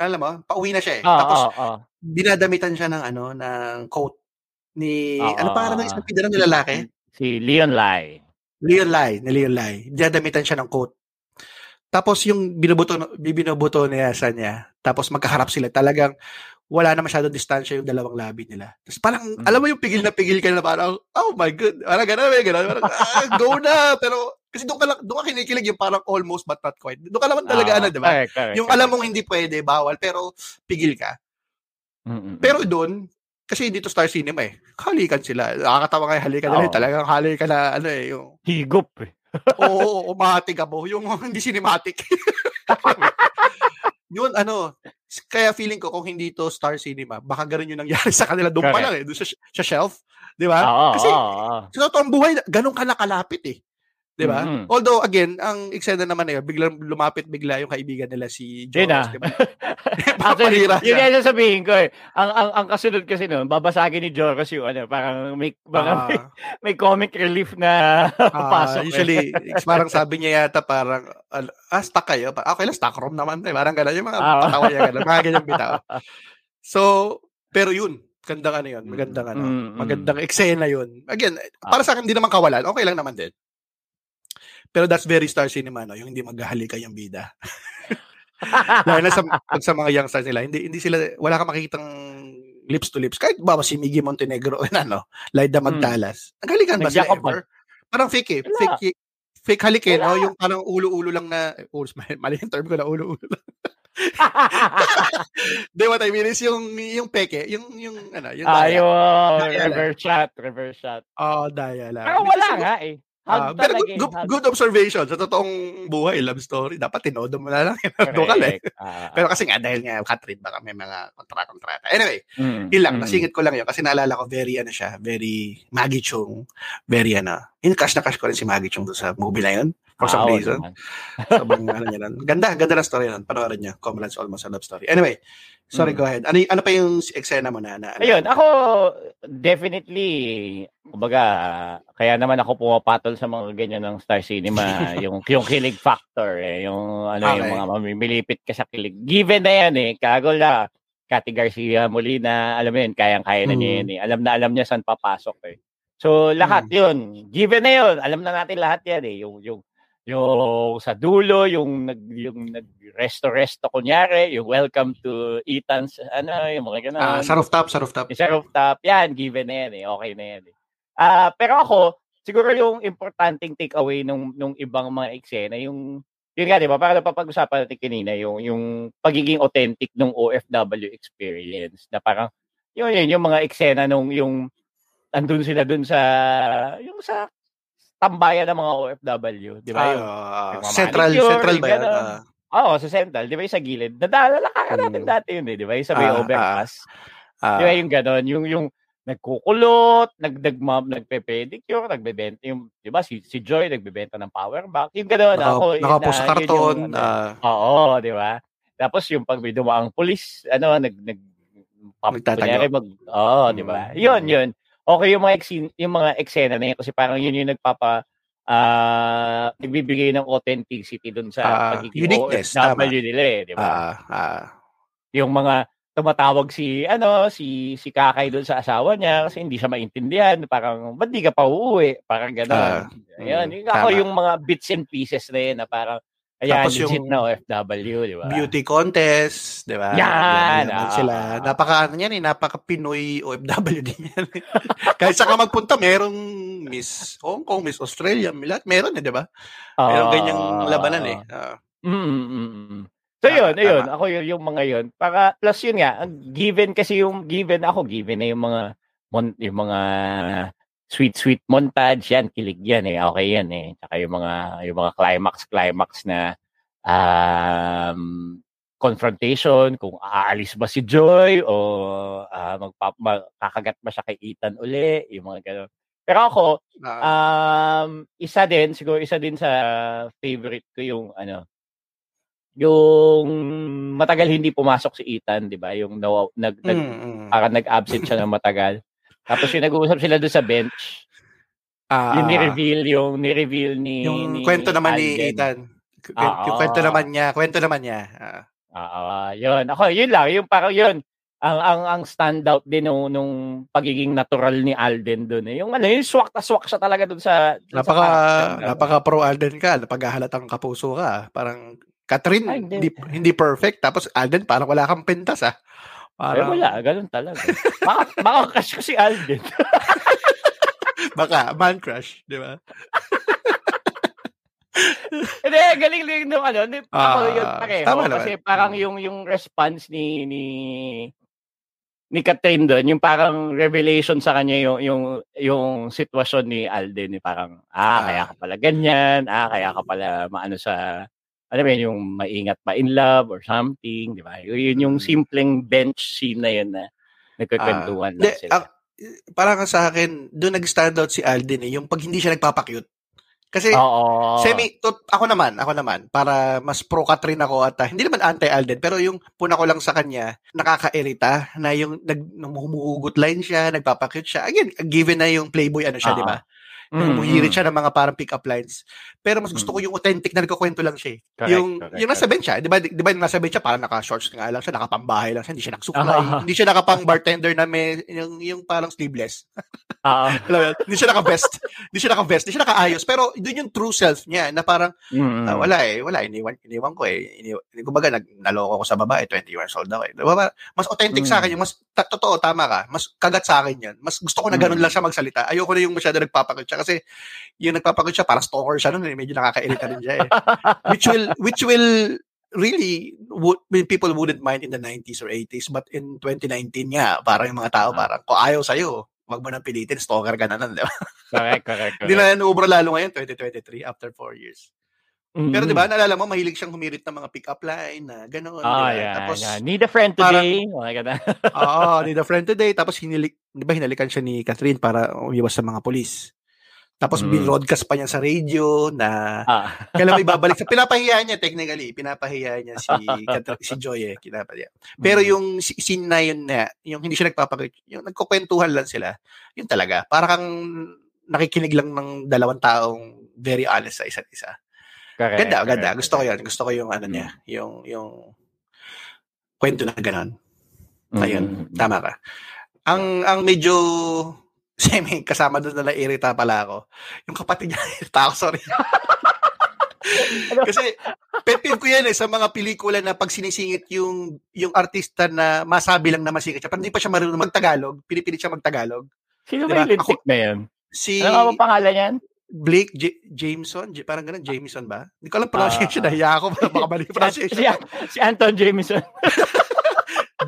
Alam mo, pauwi na siya eh. Oo, Tapos oo, oo. dinadamitan siya ng ano ng coat ni Oo. ano para ng isang pidara ng lalaki? Si Leon Lai. Leon Lai, ni Leon Lai. Dinadamitan siya ng coat. Tapos yung binubuto, binubuto niya sa niya. Tapos magkaharap sila. Talagang wala na masyadong distansya yung dalawang labi nila. Tapos parang, Mm. alam mo yung pigil na pigil ka na parang, oh my God. Parang gano'n, may gano'n. Parang, ah, go na. Pero, kasi doon ka lang, doon ka kinikilig yung parang almost but not quite. Doon ka naman talaga, Oo, ano, di ba? correct, correct, Yung alam mong hindi pwede, bawal, pero pigil ka. Mm, mm, mm. Pero doon, kasi dito Star Cinema eh, halikan sila. Nakakatawa yung halikan nila. Oo. Talagang halikan na, ano eh, yung higop eh. Oo, oo, umatig mo. Yung hindi cinematic. yun, ano, kaya feeling ko kung hindi to Star Cinema, baka ganun yung nangyari sa kanila. Doon pa lang eh, doon sa, sa shelf. Di ba? Oo, Kasi oo, oo. sa totoong buhay, ganun ka nakalapit eh. Di ba? Mhm. Although, again, ang eksena naman eh, biglang lumapit bigla yung kaibigan nila si ah. Di ba? Actually, Papalira yun yung sasabihin ko eh. Ang, ang, ang kasunod kasi noon, babasagin ni Joros yung ano, parang may, parang may, Ah, may comic relief na ah, pasok. eh. usually, parang sabi niya yata parang, ah, stuck kayo. Okay lang, stock room naman. Eh. Parang gano'n. Yung mga Ah. patawa niya gano'n. Mga ganyan bitaw. So, pero yun, gandang ano yun, magandang ano, Mm, mm. magandang eksena yun. Again, para sa akin, hindi naman kawalan, okay lang naman din. Pero that's very Star Cinema, no? yung hindi maghahalikan yung bida. Lalo na sa, pag sa mga youngsters nila, hindi, hindi sila, wala kang makikitang lips to lips. Kahit ba si Miggy Montenegro, na, no? Laida Magtalas. Naghalikan ba sila ever? Parang fake eh. Wala. Fake, fake halik eh, no? Yung parang ulo-ulo lang na, oh, mali yung term ko na ulo-ulo lang. Di, what I mean is yung, yung peke, yung, yung, ano, yung Daya reverse shot, reverse shot. Oh, daya lang. Pero wala nga eh. Hug pero talaga good, good, hug. good observation. Sa totoong buhay, love story, dapat tinodo mo na lang. Ka lang. eh. Ah, Pero kasi nga, dahil nga, Catherine, baka may mga kontra-kontrata. Anyway, mm, yun lang, mm. nasingit ko lang yun. Kasi naalala ko, very, ano siya, very Maggie Chung. Very, ano, in crush na crush ko rin si Maggie Chung sa movie na yun. For some Ah, reason. Sobrang, ano niya nun. Ganda, ganda na story nun. Panoorin niyo. Comrades Almost a Love Story. Anyway, sorry, Mm. go ahead. Ano, ano pa yung eksena mo na? na Ayun, ako definitely kumbaga kaya naman ako pumapatol sa mga ganyan ng Star Cinema, yung yung kilig factor eh, yung ano yung Okay. mga mamimilipit ka sa kilig. Given na yan eh, kagol na Cathy Garcia Molina, alam mo yun, kayang-kaya na niya Mm. yan eh. Alam na alam niya saan papasok eh. So lahat yun, given na yun, alam na natin lahat yan eh, yung yung yung sa dulo, yung nag yung nag-resto-resto kunyari, yung welcome to Ethan's ano, yung mga ganun. Ah, sa rooftop, sa rooftop. Yung sa rooftop, yan, given na yan eh. Okay na yan eh. Ah, pero ako, siguro yung importanteng takeaway nung, nung ibang mga eksena, yung, yun nga, di ba? Para napapag-usapan natin kanina, yung, yung pagiging authentic ng OFW experience. Na parang, yun, yun, yung mga eksena nung, yung, andun sila dun sa, yung sa tambayan ng mga OFW, di ba? Ah, yung, ah, nagmamanicure, central, central ba yan? Ah, Oo, sa Central, di ba yung sa gilid? Nadala ka natin Mm. dati yun eh, di ba? Yung sa may Ah, overpass. ah, Di ba yung gano'n? Yung, yung nagkukulot, nagdagmam, nagpe-pedicure, nagbebenta yung, di ba, si, si Joy nagbebenta ng power bank. Yung gano'n. naka, ako, yun nakapo na- sa yun karton. yung, ano, ah, Oo, di ba? Tapos yung pag may dumaang pulis, ano, nag, nag, Magtatago. mag, oo, di ba? Mm. Yun, yun. Okay yung mga eksin, yung mga eksena na yun kasi parang yun yung nagpapa ah nagbibigay ng authenticity dun sa Ah, pagiging uniqueness, OFW tama. nila eh, di ba? Ah, ah. yung mga tumatawag si ano si si Kakay doon sa asawa niya kasi hindi siya maintindihan parang ba't di ka pa uuwi parang gano'n Ah, ayun mm, yung ako tama. yung mga bits and pieces na yun na parang ayan Tapos legit yung na OFW di ba beauty contest, di ba? Yan, ah. sila. Napaka, ano yan eh, napaka Pinoy OFW din yan. Kahit saan ka magpunta, merong Miss Hong Kong, Miss Australia, lahat meron eh, di ba? Merong Ah. ganyang labanan eh. Ah. Mm, mm, mm. So Tama, yun, ayun, tama. ako yun, yung mga yun. Para plus yun nga, given kasi yung given ako, given na yung mga yung mga sweet sweet montage yan, kilig yan eh. Okay yan eh. Tsaka yung mga yung mga climax climax na um confrontation kung aalis ba si Joy o ah, magpa, magkakagat ba siya kay Ethan uli, yung mga ganun. Pero ako, Ah. Um, isa din, siguro isa din sa favorite ko yung ano, yung matagal hindi pumasok si Ethan, 'di ba? Yung nawa, nag, nag Mm, mm. nag-absent siya ng matagal. Tapos yung nag-uusap sila doon sa bench, Ah, yung ni-reveal, yung ni-reveal ni yung ni kwento naman ni Alden. Ethan. K- Ah, yung kwento oo. naman niya, kwento naman niya. Ah. Oo, yun. Ako, yun lang, yung parang yun. Ang ang ang standout din nung, nung pagiging natural ni Alden doon eh. Yung ano, yung swak na swak siya talaga doon sa dun sa napaka character. napaka pro Alden ka, napaghahalatang kapuso ka. Parang Catherine Ay, hindi. hindi, hindi perfect tapos Alden parang wala kang pentas ah. Eh, Parang wala, ganun talaga. baka, baka crush ko si Alden. baka man crush, di ba? Hindi, galing lang nung ano. Ni, ako Ah, yun pareho. tama naman. Kasi parang Mm. yung yung response ni ni ni Catherine doon, yung parang revelation sa kanya yung yung yung sitwasyon ni Alden, yung parang ah, Ah. kaya ka pala ganyan, ah, kaya ka pala maano sa alam mo yun, yung maingat pa in love or something, di ba? Yun yung Mm. simpleng bench scene na yun na nagkakwentuhan lang Hindi, sila. ang- parang sa akin, doon nag-stand out si Alden eh, yung pag hindi siya nagpapakyut. Kasi Oo. semi, to, ako naman, ako naman, para mas pro Catherine ako at ah, hindi naman anti-Alden, pero yung puna ko lang sa kanya, nakakairita na yung nag, humuhugot line siya, nagpapakyut siya. Again, given na yung playboy ano siya, di ba? Mm, Humuhirit mm. siya ng mga parang pick-up lines. Pero mas gusto Mm. ko yung authentic na nagkukwento lang siya. eh. Correct, yung, correct, yung nasa bench siya, di ba, di ba yung nasa bench siya, parang naka-shorts nga lang siya, nakapambahay lang siya, hindi siya nagsuklay, Ah. hindi siya nakapang bartender na may, yung, yung parang sleeveless. Yun? hindi siya naka-vest. hindi siya naka-vest, hindi siya nakaayos. Pero doon yung true self niya, na parang, Mm, ah, mm. wala eh, wala, iniwan, iniwan ko eh. Iniwan, kumbaga, nag, naloko ko sa babae, 20 years old ako eh. Diba, ba? mas authentic sa Mm. akin, yung mas, ta- totoo, tama ka, mas kagat sa akin yan. Mas gusto ko na ganun Mm. lang siya magsalita. Ayoko na yung masyado nagpapakit siya kasi yung nagpapakit siya, parang stalker siya nun, eh. medyo nakakairita rin siya eh. which will, which will really, would, I mean, people wouldn't mind in the 90s or 80s, but in 2019 nga, parang yung mga tao, Ah. parang, kung ayaw sa'yo, wag mo nang pilitin, stalker ka na nun, di ba? correct, correct, Hindi na nuubra lalo ngayon, 2023, after four years. Mm. Pero di ba, naalala mo, mahilig siyang humirit ng mga pick-up line na gano'n. Ah, di ba? yeah, Tapos, yeah. Need a friend parang- today. Oh my God. oo, need a friend today. Tapos, hinilik, di ba, hinalikan siya ni Catherine para umiwas sa mga polis. Tapos, Mm. binroadcast pa niya sa radio na ah. kailan mo ibabalik sa pinapahiya niya technically. Pinapahiya niya si si Joy eh. Pinapahiya pero Mm. yung scene na yun na yung hindi siya nagpapakit yung nagkukwentuhan lang sila yun talaga. Para kang nakikinig lang ng dalawang taong very honest sa isa't isa. Correct, ganda correct, ganda gusto ko yun. Gusto ko yung ano Mm. niya yung yung kwento na ganon. Mm, ayun mm, mm. tama ka. Ang ang medyo semi kasama doon na nairita pala ako yung kapatid niya irita ako sorry Kasi pet peeve ko yan eh sa mga pelikula na pag sinisingit yung yung artista na masabi lang na masikat siya, pero hindi pa siya marunong magtagalog, pinipilit siya magtagalog. Sino Diba? ba yung lintik na yan? Si Ano ba pangalan yan? Blake J- Jameson, J- parang ganun, Jameson ba? Hindi ko alam pronunciation, Ah. nahiya ako, baka mali pronunciation. si, si Anton Jameson.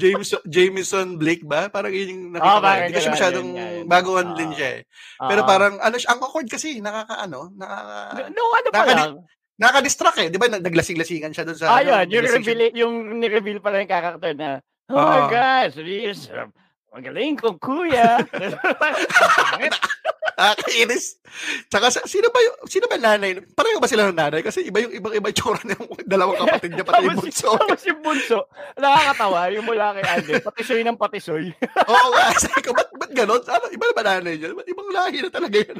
Jameson, Jameson Blake ba? Parang yun yung Oh, nakita ko. Hindi ko siya ganun, masyadong yun baguhan Ah. din siya eh. Pero Ah. parang, ano siya, ang awkward kasi, nakaka, ano, nakaka, No, ano pa nakaka- lang. nakaka-distract eh. Di ba, nag- naglasing-lasingan siya doon sa, Ah, ano, yun. Yung reveal, yung ni-reveal pala yung character na, oh Oo. my gosh, this, uh, magaling kong kuya. Nakakainis. Tsaka sa- sino ba yung, sino ba nanay? Pareho ba sila ng nanay? Kasi iba yung ibang iba yung tsura ng dalawang kapatid niya pati yung bunso. tapos yung bunso, nakakatawa, yung mula kay Alden, patisoy ng patisoy. Oo nga, sabi ko, ba't, ba't ganon? Ano, iba na ba nanay niya? Ba't ibang lahi na talaga yun?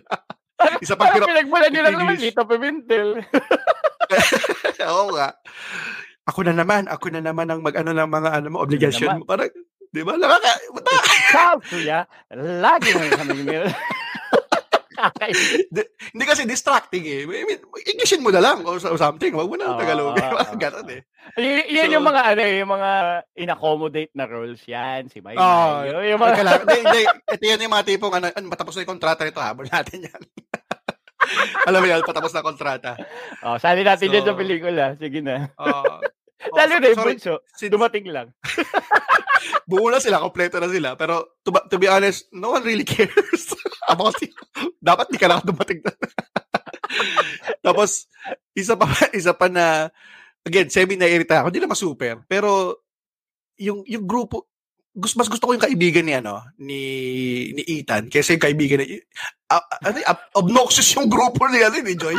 Isa pang hirap. pinagmula nila naman, Lito Pimentel. Oo nga. Ako na naman, ako na naman ang mag-ano ng mga ano mo, obligasyon mo. Parang, di ba? Nakaka, bata- Ikaw, kuya, lagi mo kami meron. Hindi kasi distracting eh. I mean, Englishin mo na lang or so- something. Huwag mo na oo, Mga oo. ganun eh. Y- yan So- yung mga ano, eh, yung mga inaccommodate na roles yan, si May Oo. yung, yung Mga. Hindi, hindi. Ito yan yung mga tipong, ano, ano, matapos na yung kontrata nito, habol natin yan. Alam mo yan, patapos na kontrata. oh, sali natin So- din sa pelikula. Sige na. Uh, Lalo na yung bunso, dumating lang. buo na sila, kompleto na sila. Pero to, to be honest, no one really cares about it. Dapat di ka lang dumating na. Tapos, isa pa, isa pa na, again, semi na-irita ako. Hindi naman super. Pero, yung, yung grupo, gusto, mas gusto ko yung kaibigan ni, ano, ni, ni Ethan, kaysa yung kaibigan ni, uh, ano, ob- obnoxious yung grupo ni, ano, ni Joy.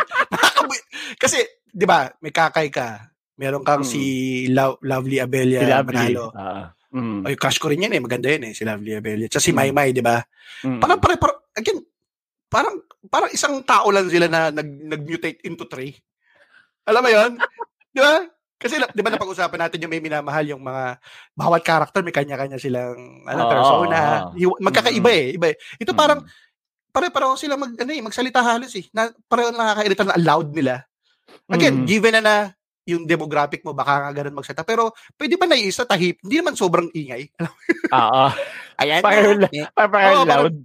Kasi, di ba, may kakay ka. Meron kang Mm. si Lo- Lovely Abelia Si Lovely. Manalo. Ah, mm, Ay, crush ko rin yan eh. Maganda yan eh. Si Lovely Abelia. Tsaka si Mm. Maymay, di ba? mm. Parang, parang, parang, again, parang, parang isang tao lang sila na nag, nag-mutate into three. Alam mo yon Di ba? Kasi, di ba napag-usapan natin yung may minamahal yung mga, bawat character may kanya-kanya silang, ano, persona. oo. Hiwa- Magkakaiba eh. Iba eh. Ito Mm. parang, pare-pareho sila mag, ano eh, magsalita halos eh. Na, pareho nakakairita na loud nila. Again, Mm. given na na yung demographic mo, baka nga ganun magsalita. Pero, pwede ba naiisa tahip? Hindi naman sobrang ingay. Oo. Ayan. Parang, Eh, parang- loud.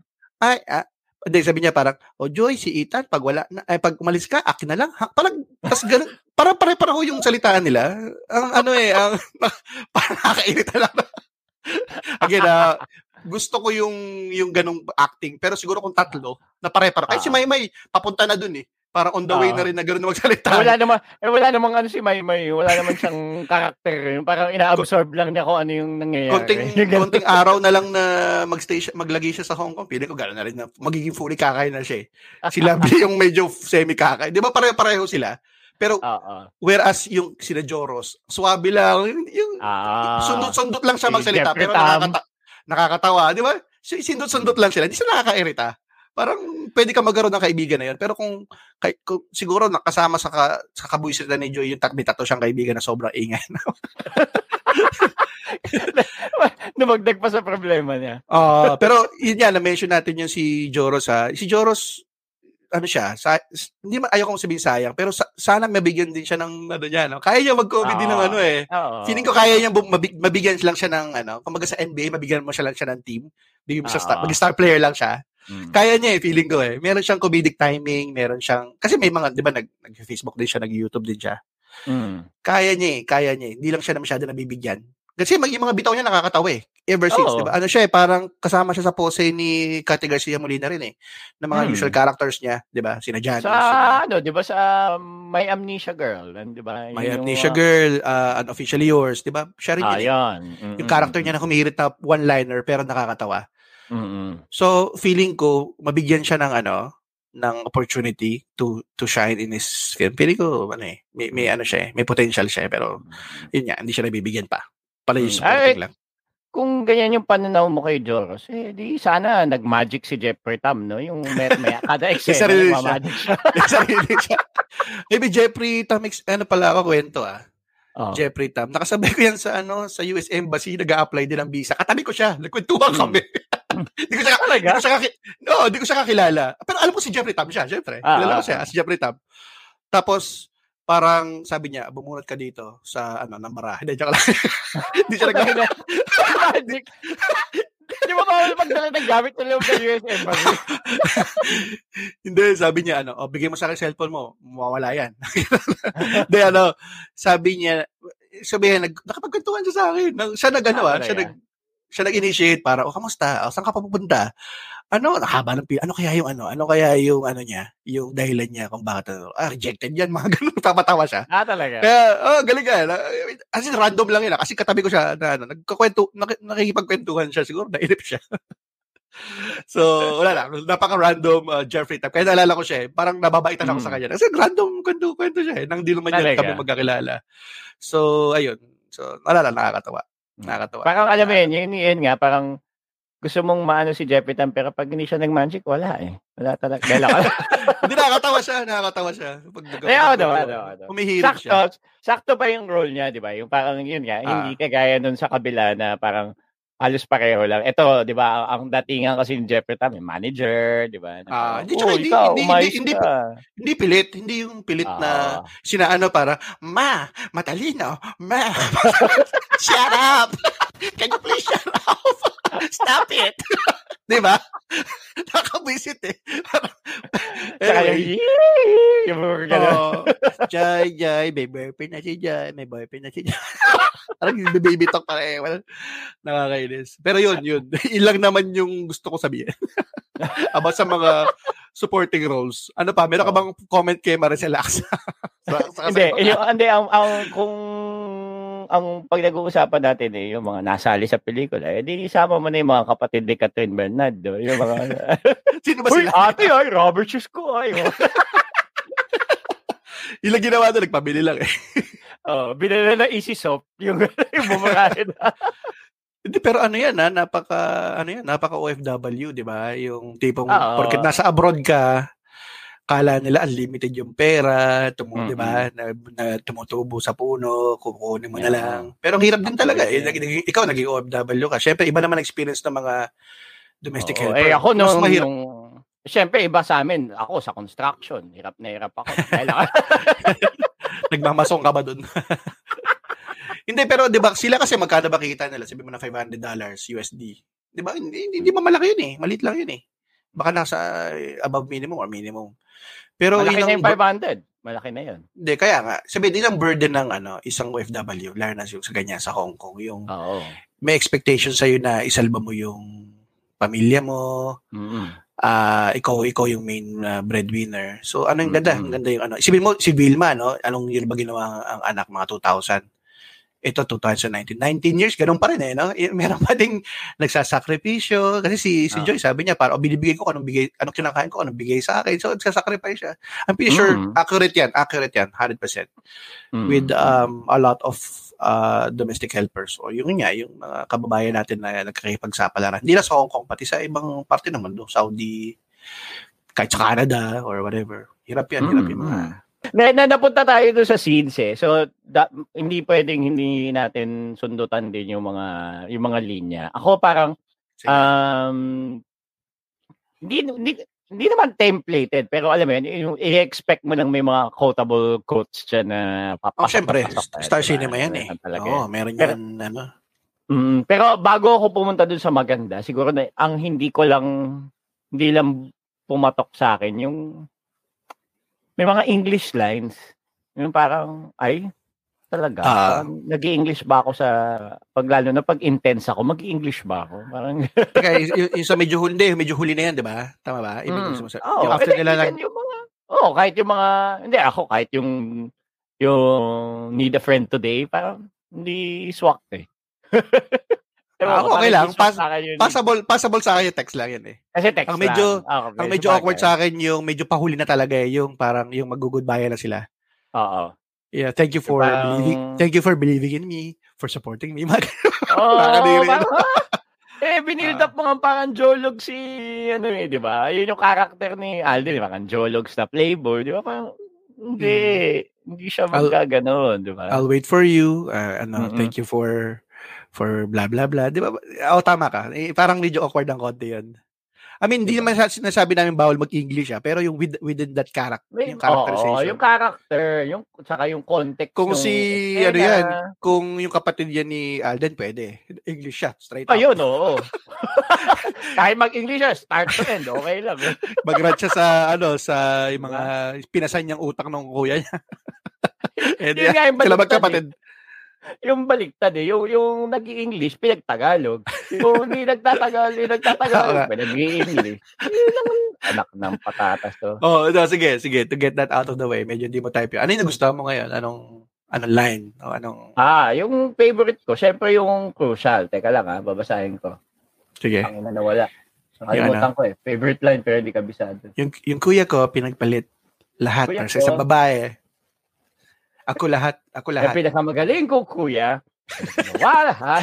ay, ah, hindi, sabi niya parang, oh Joy, si Ethan, pag wala, na, ay, pag umalis ka, akin na lang. Ha? Parang, tas ganun, parang pare-pareho yung salitaan nila. Ang ano eh, ang, parang nakakairita lang. Again, ah, gusto ko yung yung ganung acting, pero siguro kung tatlo, na pare-pareho. Ay, si Maymay, papunta na dun eh. Parang on the way Ah. na rin na ganun na magsalita. Eh, wala namang, eh, wala namang ano si Maymay, wala naman siyang karakter. Yung Parang ina-absorb lang niya kung ano yung nangyayari. konting konting araw na lang na magstay siya, maglagay siya sa Hong Kong. Pili ko gano'n na rin na magiging fully kakay na siya. eh. Si Lovely yung medyo semi kakay. 'Di ba pare-pareho sila? Pero Oo. whereas yung sina Joros, swabe lang yung, Ah. sundot-sundot lang siya Si magsalita pero nakakata- nakakatawa, 'di ba? Si- Sindot-sundot lang sila, hindi sila nakakairita. Parang pwede ka magkaroon ng kaibigan na yun. Pero kung, kay, kung siguro nakasama sa, ka, sa kabuisitan ni Joy yung may tato siyang kaibigan na sobrang ingay. Dumagdag pa sa problema niya. Ah, pero yun yan, na-mention natin yung si Joros ha. Si Joros, ano siya, sa, hindi man, ayaw kong sabihin sayang, pero sa, sana mabigyan din siya ng, ano niya, no? Kaya niya mag-comedy Ah. ng ano eh. Oo. Feeling ko kaya niya mabig, mabigyan lang siya ng, ano, kumbaga sa NBA, mabigyan mo siya lang siya ng team. Bigyan mo siya star, Ah. mag-star player lang siya. Mm. Kaya niya eh, feeling ko eh. Meron siyang comedic timing, meron siyang, kasi may mga, di ba, nag, nag-Facebook din siya, nag-YouTube din siya. Mm. Kaya niya eh, kaya niya eh. Hindi lang siya na masyado nabibigyan. Kasi mag, yung mga bitaw niya nakakatawa eh. Ever since, Oo. di ba? Ano siya eh, parang kasama siya sa pose ni Cathy Garcia Molina rin eh. Na mga Hmm. usual characters niya, di ba? Sina Janice. Sa sina ano, 'di ba sa My Amnesia Girl, 'di ba? My Yun yung, Amnesia uh, Girl, uh, Unofficially Yours, di ba? Siya rin Ah, yun eh. yan. Yung character niya na humihirit na one-liner pero nakakatawa. Mm-mm. So, feeling ko, mabigyan siya ng ano, ng opportunity to to shine in his film. Feeling ko, ano eh, may, may ano siya eh, may potential siya eh, pero yun nga, hindi siya nabibigyan pa. Pala yung Mm. supporting Ay, lang. Kung ganyan yung pananaw mo kay Joros, eh di sana nag-magic si Jeffrey Tam, no? Yung may, may kada eksena sarili siya. sarili siya. Maybe Jeffrey Tam, ano pala ako kwento ah. Oh. Jeffrey Tam. Nakasabay ko yan sa ano sa US Embassy, nag apply din ng visa. Katabi ko siya. Nagkwentuhan Hmm. kami. Hindi ko siya, Talaga? di ko siya no, di ko siya kakilala. Pero alam ko si Jeffrey Tam siya, syempre. Ah, Kilala ko ah, siya, ah. si Jeffrey Tam. Tapos, parang sabi niya, bumunot ka dito sa, ano, Namara. Hindi, joke lang. Hindi siya nag magic. Di ba bawal magdala ng gamit sa loob ng US Embassy? Hindi, sabi niya, ano, oh, bigay mo sa akin cellphone mo, mawawala yan. Hindi, ano, sabi niya, sabi niya, nag, nakapagkwentuhan siya sa akin. Siya nag, ano, ah, Ah, siya nag, siya nag-initiate para, oh, kamusta? Oh, saan ka pa pupunta? Ano, haba ng pila. Ano kaya yung ano? Ano kaya yung ano niya? Yung dahilan niya kung bakit ano? Ah, rejected yan. Mga ganun. Tapatawa siya. Ah, talaga? Kaya, oh, galing ka. As in, random lang yun. ah. Kasi katabi ko siya na ano, nagkakwento, nak- nakikipagkwentuhan siya. Siguro nainip siya. so, wala lang. Napaka-random uh, Jeffrey type. Kaya naalala ko siya eh. Parang nababaitan ako Mm. sa kanya. Kasi random kwento, kwento siya eh. Nang di naman niya kami magkakilala. So, ayun. So, naalala, nakakatawa. Nakakatawa. Parang alam mo yun, yun, yun nga, parang gusto mong maano si Jeffrey Tam, pero pag hindi siya nag-magic, wala eh. Wala talaga. Dahil ako, Hindi, nakakatawa siya. Nakakatawa siya. Pag nag- Ay, ako daw. Humihirap sakto, siya. sakto pa yung role niya, di ba? Yung parang yun nga, Ah. hindi kagaya nun sa kabila na parang halos pareho lang. Ito, di ba, ang datingan kasi ni Jeffrey Tam, yung manager, di ba? Na Ah, hindi, "Oh, hindi- ikaw, hindi- hindi- ka." Hindi pilit. Hindi yung pilit na Ah. sinaano para, Ma, matalino. Ma, shut up. Can you please shut up? Stop it. Di ba? Nakabwisit eh. Anyway, yung, mga oh, Jai, Jai, may boyfriend na si Jai, may boyfriend na si Jai. Parang yung baby talk para eh. Well, nakakainis. Pero yun, yun. Ilang naman yung gusto ko sabihin. About sa mga supporting roles. Ano pa? Meron ka bang comment kay Maricel Axa? sa, sa hindi, yung, hindi, ang, ang, kung ang pag nag-uusapan natin eh, yung mga nasali sa pelikula, eh, di isama mo na yung mga kapatid ni Catherine Bernardo, yung mga, Sino ba Uy, sila? ate ay, Robert Chusco ay. Ilang ginawa doon, nagpabili lang eh. oh, binala na easy soap, yung, yung bumakain. Hindi, pero ano yan ha, napaka, ano yan, napaka OFW, di ba? Yung tipong, Oo. porket nasa abroad ka, kala nila unlimited yung pera, tumu, Mm-mm. di ba? Na, na tumutubo sa puno, kukunin mo na Yeah. lang. Pero ang hirap din talaga. Eh. Yeah. Nag- nag- ikaw naging OFW ka. Siyempre, iba naman experience ng mga domestic Oo, helper. eh ako Mas nung, mahirap. nung Siyempre, iba sa amin. Ako sa construction. Hirap na hirap ako. Nagmamasong ka ba doon? hindi, pero di ba, sila kasi magkano ba kita nila? Sabi mo na $500 USD. Di ba? Hindi, hindi, hindi malaki yun eh. Malit lang yun eh. Baka nasa eh, above minimum or minimum. Pero Malaki na ilang, yung 500. Malaki na yun. hindi, kaya nga, sabi, ilang burden ng ano, isang OFW, lalo na yung sa ganyan sa Hong Kong, yung Oo. may expectation sa'yo na isalba mo yung pamilya mo, Mm-mm. ah ikaw ikaw yung main ah, breadwinner. So ano yung ganda? Ang ganda yung ano. Isipin mo si Vilma no, anong year ba ginawa ang, ang anak mga 2000? Ito 2019. 19 years ganun pa rin eh no. Eh, Meron pa ding nagsasakripisyo kasi si si Ah. Joy sabi niya para oh, binibigay ko anong bigay anong kinakain ko anong bigay sa akin. So nagsasacrifice siya. I'm pretty sure Mm. accurate yan, accurate yan 100% Mm. with um a lot of uh, domestic helpers o yung nga yung mga kababayan natin na nagkakakipagsapalaran hindi lang sa Hong Kong pati sa ibang parte ng mundo Saudi kahit sa Canada or whatever hirap yan hirap yung mga Na, na napunta tayo doon sa scenes eh. So da, hindi pwedeng hindi natin sundutan din yung mga yung mga linya. Ako parang um hindi, hindi hindi naman templated pero alam mo yun, i-expect mo lang may mga quotable quotes dyan na papasok. oh syempre papasok, Star diba? Cinema yan eh Meron Talaga. oo meron Pero- yan ano Mm, pero bago ako pumunta dun sa maganda, siguro na ang hindi ko lang hindi lang pumatok sa akin yung may mga English lines. Yung parang ay talaga. Ah. nag english ba ako sa pag lalo na pag intense ako, mag-English ba ako? Parang Teka, y- y- yung sa medyo huli medyo huli na yan di ba tama ba Ibig Mm. sa- Oo, yung after nila lang yung mga Oh, kahit yung mga hindi ako kahit yung yung need a friend today, parang hindi swak eh. Ewan Ah, ko, okay lang. Pas- yun. passable passable sa akin yung text lang yan eh Kasi text Ang medyo- lang. Ah, okay, ang medyo awkward sa akin yung medyo pahuli na talaga eh yung parang yung mag-goodbye na sila Oo. Yeah, thank you for Parang- believing thank you for believing in me, for supporting me. Mag- Oo, ah, eh, binild Ah. up mga parang jolog si, ano eh, di ba? Yun yung karakter ni Alden, di ba? Parang jolog na playboy, di ba? Parang, hindi, hindi siya Hmm. Magkaganon, di ba? I'll wait for you. Uh, ano, Mm-mm. thank you for for blah blah blah. 'Di ba? Oh, tama ka. Eh, parang medyo awkward ng konti 'yun. I mean, hindi Diba? naman sa- sinasabi namin bawal mag-English ah, pero yung with, within that character, May- yung characterization. Oo, yung character, yung, saka yung context. Kung si, eksena. ano yan, kung yung kapatid yan ni Alden, pwede. English siya, straight up. Ayun, oo. Kahit mag-English siya, start to end, okay lang. eh. Mag-rant siya sa, ano, sa yung mga pinasan niyang utak ng kuya niya. And nga yung sila baliktad magkapatid. Yung baliktad eh. Yung, yung nag-i-English, pinag-Tagalog. Yung hindi nagtatagalog, yung nagtatagalog, pinag-i-English. Yun anak ng patatas to. Oh, no, sige, sige. To get that out of the way, medyo hindi mo type yun. Ano yung nagustuhan mo ngayon? Anong, anong line? O anong, Ah, yung favorite ko, syempre yung crucial. Teka lang ah, babasahin ko. sige. Ang ina nawala. Nakalimutan ko eh. Favorite line pero hindi kabisado. Yung, yung kuya ko, pinagpalit lahat Kuya para sa isang babae. Ako lahat. Ako Ang lahat. pinakamagaling ko, kuya. Wala, ha?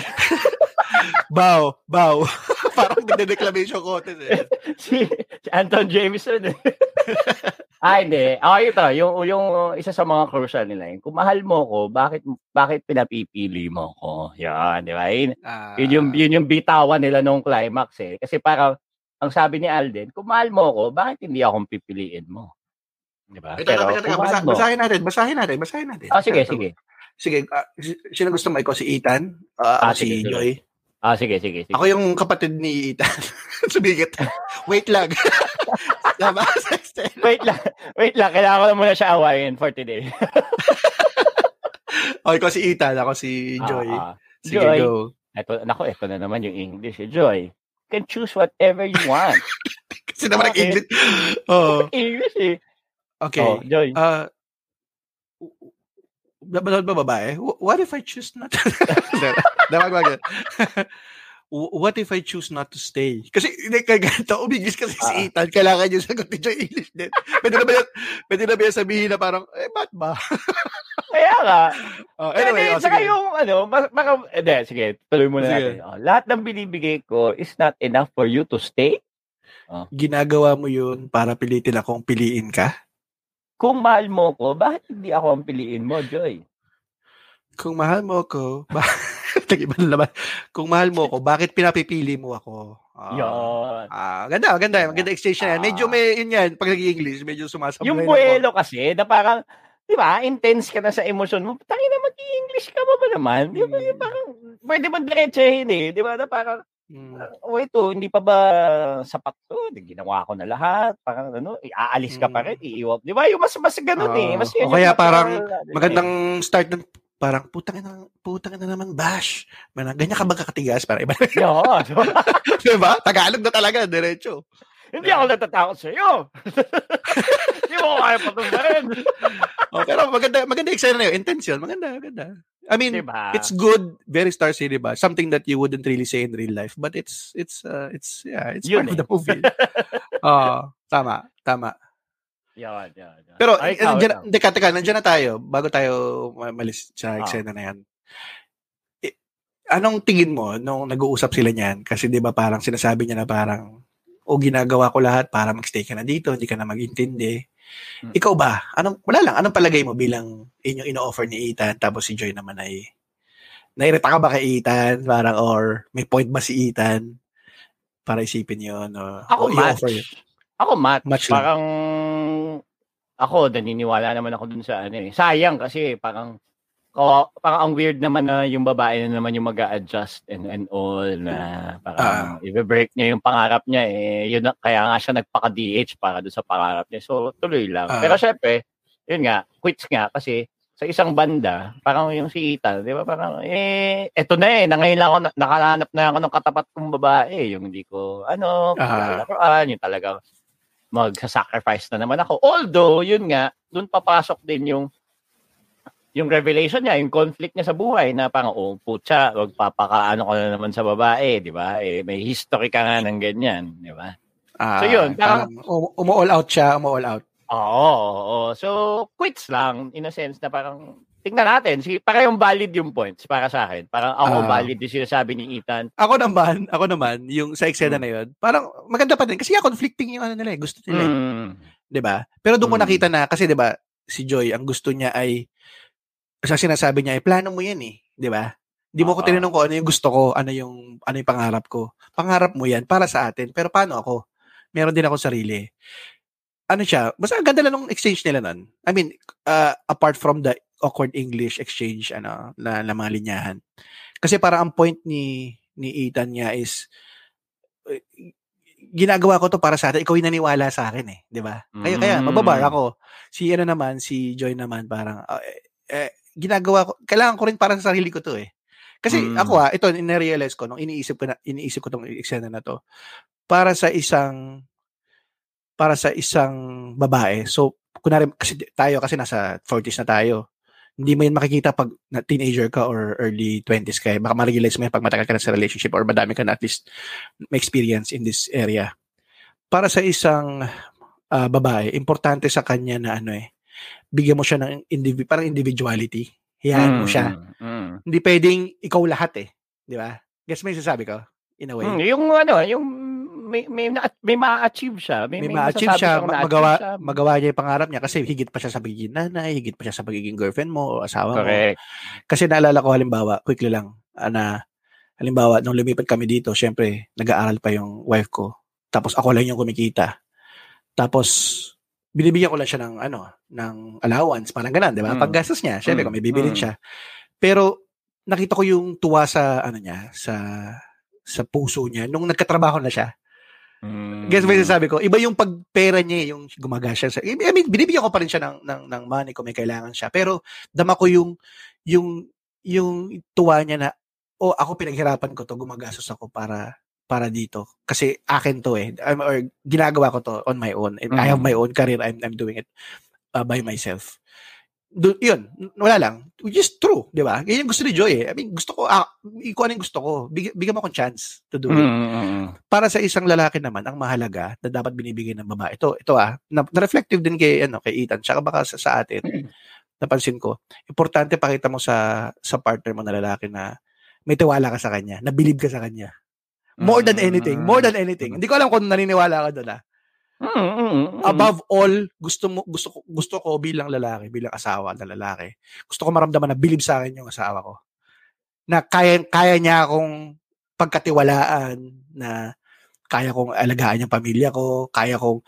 Bow. Bow. Parang nagde-declamation contest eh. si, si Anton Jameson. eh. ah, hindi. Ako ito, yung, yung isa sa mga crucial nila, yung kung mahal mo ko, bakit bakit pinapipili mo ko? Yan, di ba? Yun, Ah, yun, yung, yun yung bitawan nila nung climax eh. Kasi parang, ang sabi ni Alden, kung mahal mo ko, bakit hindi akong pipiliin mo? Di ba? Ito, ito, ito, ito, kung basa, mahal mo- basahin natin, basahin natin, basahin natin. Ah, sige, Ito. sige. Sige, ah, si- sino gusto mo? Ikaw si Ethan? Ah, Ah, si sige, sige. Joy? Ah, sige, sige, sige. Ako yung kapatid ni Ethan. Sumigit. Wait lang. Tama. Wait lang, wait lang. Kailangan ko na muna siya awayin for today. O, ikaw si Ethan, ako si Joy. Ah, ah. Sige, Joy. go. Ito, nako, ito na naman yung English. eh. Joy, you can choose whatever you want. Kasi naman Okay. nag-English. Oh, English eh. Okay. Oh, Joy. Ah, Babalood ba babae? Wh- What if I choose not to... Wag What if I choose not to stay? Kasi hindi ka ganito, umigis kasi si Ah. Ethan, kailangan yung sagot ni Joy English din. Pwede na ba yan, pwede na ba yan sabihin na parang, eh, ba't ba? Kaya nga. Oh, Anyway, oh, saka sige. yung, ano, maka, hindi, sige, tuloy muna Sige. natin. Oh, lahat ng binibigay ko is not enough for you to stay. Ginagawa mo yun para pilitin akong piliin ka? Kung mahal mo ko, bakit hindi ako ang piliin mo, Joy? Kung mahal mo ako, ba- Nag-iba na naman. Kung mahal mo ako, bakit pinapipili mo ako? Ah. Yun. Ah, ganda, ganda. Maganda exchange na yan. Medyo Ah. may, yun yan, pag nag-English, medyo sumasablay. Yung buwelo kasi, na parang, di ba, intense ka na sa emosyon mo. Tangin na mag-English ka ba ba naman? Di ba, Mm. yung parang, pwede mo diretsahin eh. Di ba, na parang. Mm. oh, ito, hindi pa ba sapat to? Ginawa ko na lahat. Parang ano, aalis ka pa Mm. rin, iiwap. Di ba? Yung mas, mas ganun eh. Ah, Mas o yun kaya yung parang ano, Magandang start ng parang putang ina putang ina naman bash. Man, ganyan ka ba kakatigas para iba. eh. Yun. di ba? Tagalog na talaga, diretso. Hindi ako natatakot sa iyo. Hindi mo kaya patumbarin. Oh, pero maganda maganda eksena na 'yun. Intention, maganda, maganda. I mean, Di ba? it's good, very Star Cinema. Something that you wouldn't really say in real life, but it's it's uh, it's yeah, it's Yun part of eh. the movie. Oh, tama, tama. Yan, yan, yan. Pero Ay, eh, ikaw, nandiyan, ikaw. hindi ka, teka, nandiyan na tayo bago tayo ma- malis sa Ah. eksena na 'yan. Eh, anong tingin mo nung nag-uusap sila niyan? Kasi 'di ba parang sinasabi niya na parang o ginagawa ko lahat para magstay ka na dito, hindi ka na mag-intindi. Hmm. Ikaw ba? Anong wala lang, anong palagay mo bilang inyong ino-offer ni Ethan tapos si Joy naman ay nairita ka ba kay Ethan? Parang or may point ba si Ethan para isipin 'yon o, Ako o match. yun? Ako match. Match lang. parang ako naniniwala naman ako dun sa ano eh. Sayang kasi parang ko parang ang weird naman na yung babae na naman yung mag-a-adjust and and all na parang i-break niya yung pangarap niya eh. Yun na, kaya nga siya nagpaka-DH para doon sa pangarap niya. So tuloy lang. Ah. Pero syempre, yun nga, quits nga kasi sa isang banda, parang yung si Ethan, di ba? Parang, eh, eto na eh, na ngayon lang ako, na- nakahanap na ako ng katapat kong babae. Yung hindi ko, ano, uh, yung talaga magsa-sacrifice na naman ako. Although, yun nga, dun papasok din yung yung revelation niya, yung conflict niya sa buhay na parang, oh, putya, magpapakaano ko na naman sa babae, di ba? Eh, may history ka nga ng ganyan, di ba? Ah, So yun, parang- um, umu-all out siya, umu-all out. Oo, oo. So, quits lang, in a sense na parang, tingnan natin, si, para yung valid yung points para sa akin. Parang ako Ah. valid yung sinasabi ni Ethan. Ako naman, ako naman, yung sa eksena na yun, parang maganda pa din. Kasi nga, conflicting yung ano nila eh. Gusto nila eh. Mm. 'Di ba? Pero doon ko Mm. nakita na, kasi 'di ba si Joy, ang gusto niya ay, sa sinasabi niya ay, plano mo yan eh. 'Di ba? Di mo ko Oo. tinanong ko ano yung gusto ko, ano yung, ano yung pangarap ko. Pangarap mo yan para sa atin. Pero paano ako? Meron din ako sarili. Ano siya? Basta ang ganda lang ng exchange nila nun. I mean, uh, apart from the awkward English exchange, ano, na, na mga linyahan. Kasi para ang point ni ni Ethan niya is eh, ginagawa ko to para sa atin. Ikaw yung naniwala sa akin eh, 'di ba? Kaya kaya Mm. mababar ako. Si ano naman, si Joy naman parang ah, eh, eh, ginagawa ko kailangan ko rin para sa sarili ko to eh. Kasi Mm. ako ah, ito ina-realize ko nung iniisip ko na iniisip ko tong eksena na to para sa isang para sa isang babae. So kunari kasi tayo kasi nasa 40s na tayo. Hindi mo yan makikita pag na teenager ka or early 20s ka. eh. Baka ma-realize mo yan pag matagal ka na sa relationship or madami ka na at least may experience in this area. Para sa isang ah, babae, importante sa kanya na ano eh, bigyan mo siya ng indivi- parang individuality. Hayaan mo siya. Mm, mm. Hindi pwedeng ikaw lahat eh. Di ba? Guess mo yung sasabi ko? In a way. Mm, yung ano, yung may may na, may ma-achieve siya. May, may may ma-achieve siya, ma- magawa, siya. magawa niya yung pangarap niya kasi higit pa siya sa pagiging nanay, higit pa siya sa pagiging girlfriend mo o asawa mo. Correct. Kasi naalala ko halimbawa, quickly lang, ah, na halimbawa, nung lumipat kami dito, syempre, nag-aaral pa yung wife ko. Tapos ako lang yung kumikita. Tapos, binibigyan ko lang siya ng, ano, ng allowance, parang ganun, di ba? Mm. Paggastos niya, syempre, Mm. kung may bibilin Mm. siya. Pero, nakita ko yung tuwa sa, ano niya, sa, sa puso niya, nung nagkatrabaho na siya. Mm. Guess mo yung sabi ko, iba yung pagpera niya, yung gumagasya sa, I mean, binibigyan ko pa rin siya ng, ng, ng money kung may kailangan siya. Pero, dama ko yung, yung, yung tuwa niya na, oh, ako pinaghirapan ko to, gumagastos ako para, para dito. Kasi akin to eh. I'm, or ginagawa ko to on my own. And I have Mm. my own career. I'm, I'm doing it uh, by myself. Do, yun, wala lang. Which is true, di ba? Yan yung gusto ni Joy eh. I mean, gusto ko, ah, kung ano yung gusto ko, big, bigyan mo akong chance to do it mm, mm. para sa isang lalaki naman, ang mahalaga na dapat binibigay ng babae. Ito, ito ah, na, na-reflective din kay, ano, kay Ethan, tsaka baka sa, sa atin, napansin ko, importante pakita mo sa, sa partner mo na lalaki na may tiwala ka sa kanya, na believe ka sa kanya. More than anything, more than anything. Hindi ko alam kung naniniwala ka doon ah. Mm, mm, mm, mm. Above all, gusto mo gusto ko gusto ko bilang lalaki, bilang asawa na lalaki. Gusto ko maramdaman na believe sa akin yung asawa ko. Na kaya kaya niya akong pagkatiwalaan na kaya kong alagaan yung pamilya ko, kaya kong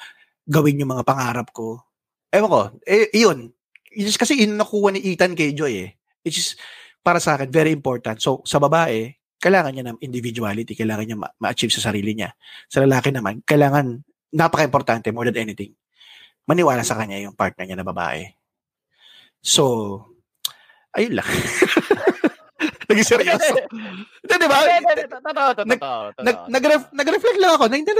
gawin yung mga pangarap ko. Ewan ko, eh, yun. Is kasi yun nakuha ni Ethan kay Joy eh. Which is, para sa akin, very important. So, sa babae, kailangan niya ng individuality, kailangan niya ma- ma-achieve sa sarili niya. Sa lalaki naman, kailangan, napaka-importante, more than anything, maniwala sa kanya yung partner niya na babae. So, ayun lang. Naging seryoso. Hindi, di ba? Totoo, totoo, Nag- totoo. Nag, nag-ref, nag-reflect lang ako. Hindi,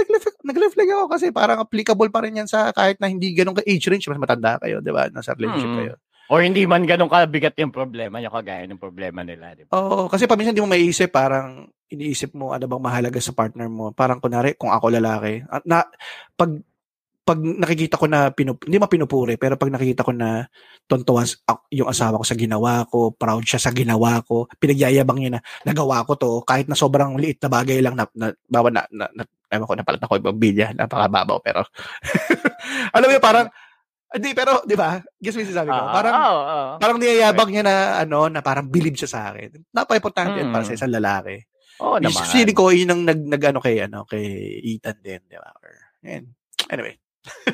nag-reflect, ako kasi parang applicable pa rin yan sa kahit na hindi ganun ka age range, mas matanda kayo, di ba? Nasa relationship Mm. kayo. Or hindi man ganun kabigat yung problema, yung kagaya ng problema nila, di ba? Oo, kasi paminsan di mo maiisip, parang iniisip mo ano bang mahalaga sa partner mo. Parang kunwari, kung ako lalaki, na, pag pag nakikita ko na pinup, hindi ma pinupuri, pero pag nakikita ko na tontuwa ak- yung asawa ko sa ginawa ko, proud siya sa ginawa ko, pinagyayabang niya na nagawa ko to, kahit na sobrang liit na bagay lang na, na bawa na, na, na ewan ko, napalat ako ibang bilya, napakababaw, pero alam mo parang, hindi, pero, di ba? Guess mo yung sinasabi ko? Ah, Parang, oo, oo. parang niyayabang niya na, ano, na parang believe siya sa akin. Napaka-importante yan para sa Mm. isang lalaki. Oo Yung naman. Feeling ko, yun ang nag, nag ano kay, ano, kay Ethan din, di ba? Or, yan. Anyway.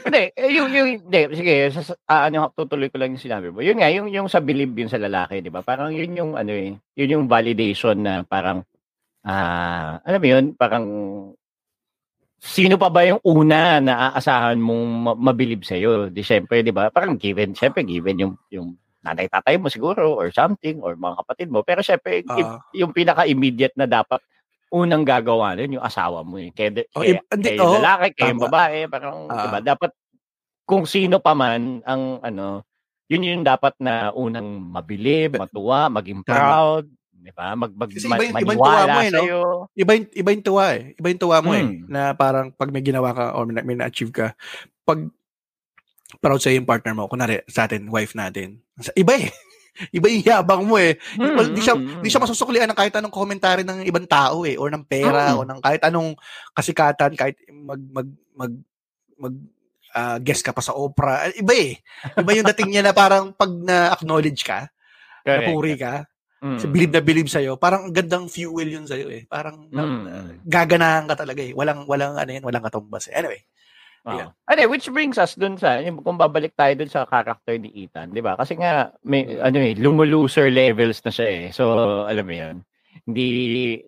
hindi, eh, yung, yung, hindi, sige, sa, ah, ano, tutuloy ko lang yung sinabi mo. Yun nga, yung, yung sa believe yun sa lalaki, di ba? Parang yun yung, ano eh, yun yung validation na parang, ah, alam mo yun, parang, sino pa ba yung una na aasahan mong ma- mabilib sa'yo? Di syempre, di ba? Parang given, syempre, given yung, yung nanay tatay mo siguro or something or mga kapatid mo. Pero syempre, i- yung pinaka-immediate na dapat unang gagawa nun, yung asawa mo. Eh. Kaya, Oh, kaya, hindi, kaya oh, lalaki, kaya tama. babae, parang, Ah. diba, dapat, kung sino pa man, ang, ano, yun yung dapat na unang mabilib, matuwa, maging proud, di ba? Mag, mag, Kasi iba yung- iba yung tuwa mo eh, no? sa'yo. Iba yung, iba yung tuwa eh. Iba yung tuwa mo eh. Mm. Na parang pag may ginawa ka or may, may na-achieve ka, pag proud sa'yo yung partner mo, kunwari sa atin, wife natin, iba eh. Iba yung yabang mo eh. Mm, di siya mm, di siya mm. masusuklian ng kahit anong commentary ng ibang tao eh or ng pera Mm. o ng kahit anong kasikatan kahit mag mag mag mag ah, guest ka pa sa Oprah. Eh, Iba eh. Iba yung dating niya na parang pag na-acknowledge ka, Correct. napuri ka, Mm. sa believe na believe sa'yo, parang ang gandang fuel yun sa'yo eh. Parang Mm. na- gaganahan ka talaga eh. Walang, walang ano yan, walang katumbas eh. Anyway. Oo. Yeah. Ano, which brings us dun sa, kung babalik tayo dun sa character ni Ethan, di ba? Kasi nga, may, ano eh, lumuluser levels na siya eh. So, alam mo yun. Hindi,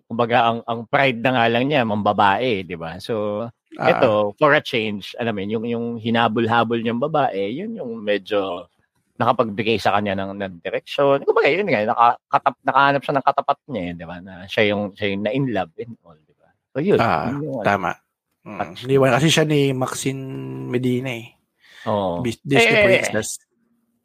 kumbaga, ang, ang pride na nga lang niya, mambabae, di ba? So, Ah, ito, for a change, alam mo yun, yung, yung hinabol-habol niyang babae, yun yung medyo nakapagbigay sa kanya ng, ng direksyon. Kumbaga, yun nga, nakakatap, nakahanap siya ng katapat niya, eh, di ba? Na siya yung, siya yung na-in love and all, di ba? So, yun. Ah, yun yung, ano. tama. Mm. Iniwan kasi siya ni Maxine Medina eh. Oo. Bis- Disney Eh, princess.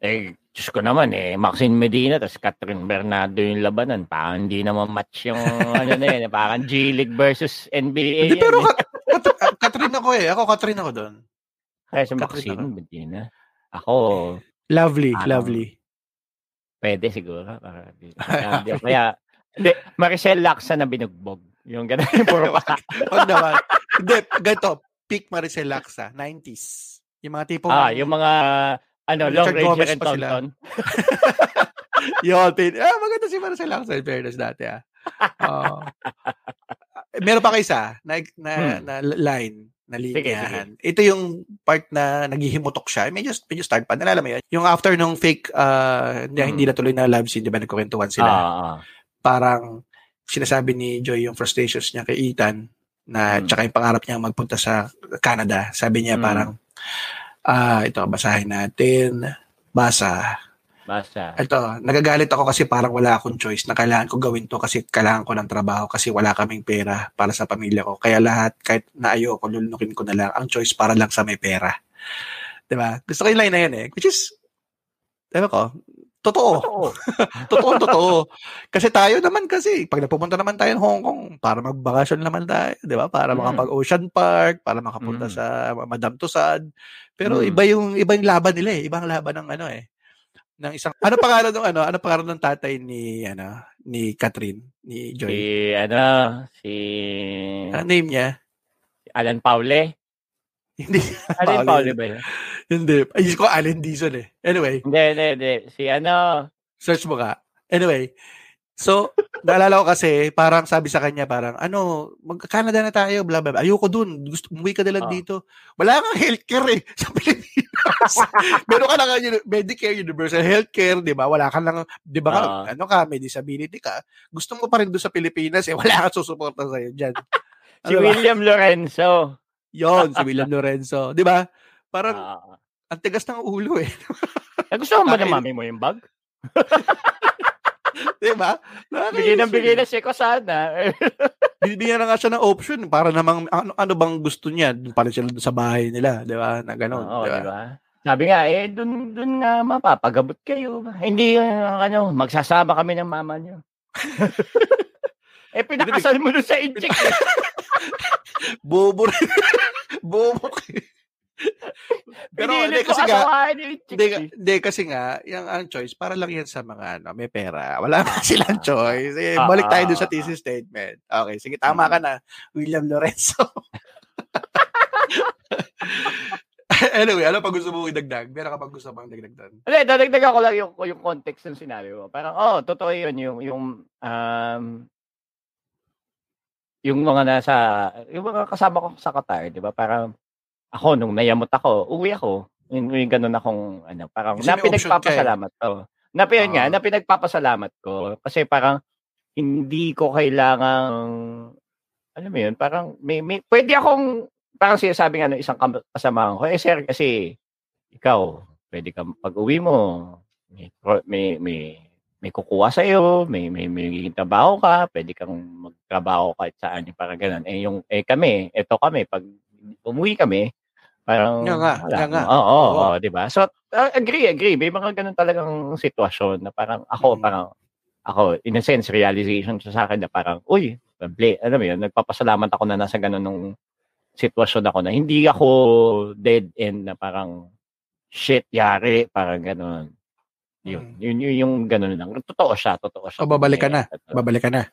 Eh, Diyos ko naman eh, Maxine Medina tapos Catherine Bernardo yung labanan. Parang hindi naman match yung ano na yun. Parang G-League versus NBA. Hindi, pero yan, eh. Kat- Kat- Catherine ako eh. Ako Catherine ako doon. Kaya si Catherine Maxine ako. Medina. Ako, Lovely, Ah. lovely. pwede siguro. Para, kaya, kaya, hindi, Maricel Laksa na binugbog. Yung gano'n yung puro paka. Wag naman. Hindi, ganito. Peak Maricel Laksa, 90s. Yung mga tipong... Ah, yung mga ano, Long Ranger Gomez and pa sila. Tonton. Yun, tin- ah, maganda si Maricel Laksa in fairness dati ah. Oo. Meron pa kayo isa na, na, Hmm. na line na Sige, linyahan. Ito yung part na naghihimutok siya. Medyo, medyo start pa. Nalala mo yun? Yung after nung fake, uh, hindi, Hmm. hindi natuloy na love scene, di ba, nagkukwentuhan sila. Ah, ah. Parang sinasabi ni Joy yung frustrations niya kay Ethan na Hmm. tsaka yung pangarap niya magpunta sa Canada. Sabi niya Hmm. parang, ah, ito, basahin natin. Basa. Basta. Ito, nagagalit ako kasi parang wala akong choice na kailangan ko gawin to kasi kailangan ko ng trabaho kasi wala kaming pera para sa pamilya ko. Kaya lahat, kahit na ayoko, lulunukin ko na lang. Ang choice para lang sa may pera. 'Di ba? Gusto ko yung line na yun eh. Which is, ewan ko, totoo. Oo. Totoo, totoo. Kasi tayo naman kasi, pag napupunta naman tayo ng Hong Kong, para magbakasyon naman tayo, di ba? Para Mm. makapag-ocean park, para makapunta Mm. sa Madame Tussauds. Pero Mm. iba yung iba yung laban nila eh. Ibang laban ng ano eh. Ng isang ano pangalan ng ano? Ano pangalan ng tatay ni ano ni Catherine, ni Si, Joy? ano, si Ano name niya? Alan Paule. Hindi. Alan Paule. Paule ba yun? Hindi. Ay, ko Allen Dizon eh. Anyway, Hindi, hindi, hindi. Si ano, search mo ka. Anyway, so, naalala ko kasi, parang sabi sa kanya, parang, ano, mag-Canada na tayo, blah, blah, blah. Ayoko dun. Gusto, umuwi ka na lang Ah. dito. Wala kang healthcare eh, sa Pilipinas. Meron ka lang Medicare, Universal Healthcare, di ba? Wala ka lang, di ba, ka- Ah. ano ka, may disability ka. Gusto mo pa rin doon sa Pilipinas, eh, wala kang susuporta sa'yo dyan. si Ano ba? William Lorenzo. Yon, si William Lorenzo. Di ba? Parang, Ah. ang tigas ng ulo eh. Eh, gusto mo ba na mami mo yung bag? di ba? Bigay ng Nakakainis bigay eh. na siya ko sana. bibigyan na nga siya ng option para namang ano, ano bang gusto niya doon pa rin sila sa bahay nila di ba na gano'n Oo, di ba di ba? Sabi nga, eh, dun, dun nga mapapagabot kayo. Hindi, uh, ano, magsasama kami ng mama niyo. eh, pinakasal mo dun sa incheck. eh. bobo rin bobo. pero hindi kasi nga hindi, kasi nga yung ang choice para lang yan sa mga ano may pera wala na silang Ah. choice eh, balik tayo doon sa ah. thesis statement okay sige tama ka na William Lorenzo anyway ano pa gusto mo idagdag meron ka pa gusto pang dagdag doon Hindi, dadagdagan ko lang yung, yung context ng sinabi mo. Parang, oh, totoo yun, yung, yung, um, yung mga nasa, yung mga kasama ko sa Qatar, di ba? Parang, ako, nung nayamot ako, uwi ako. Yung, yung ganun akong, ano, parang, Kasi na may option ka eh. pinagpapasalamat ko. Na, yun nga, Ah. na pinagpapasalamat ko. Kasi parang, hindi ko kailangang, alam mo yun, parang, may, may, pwede akong, parang sinasabi nga ng isang kam- kasama ko, eh, sir, kasi, ikaw, pwede ka pag uwi mo, may, may, may, may kukuha sa iyo, may may may trabaho ka, pwede kang magtrabaho kahit saan, yung parang ganun. Eh yung eh kami, eto kami pag umuwi kami, parang Nga nga, wala. nga nga. Oo, oo, Oo. oo, 'di ba? So uh, agree, agree. May mga ganun talagang sitwasyon na parang ako Mm. parang ako in a sense realization sa akin na parang uy, bli, alam mo yun, nagpapasalamat ako na nasa ganun nung sitwasyon ako na hindi ako dead end na parang shit yari, parang ganun. Yun, yun, yun yung ganun lang. Totoo siya, totoo siya. O, babalik ka na. Totoo. babalik ka na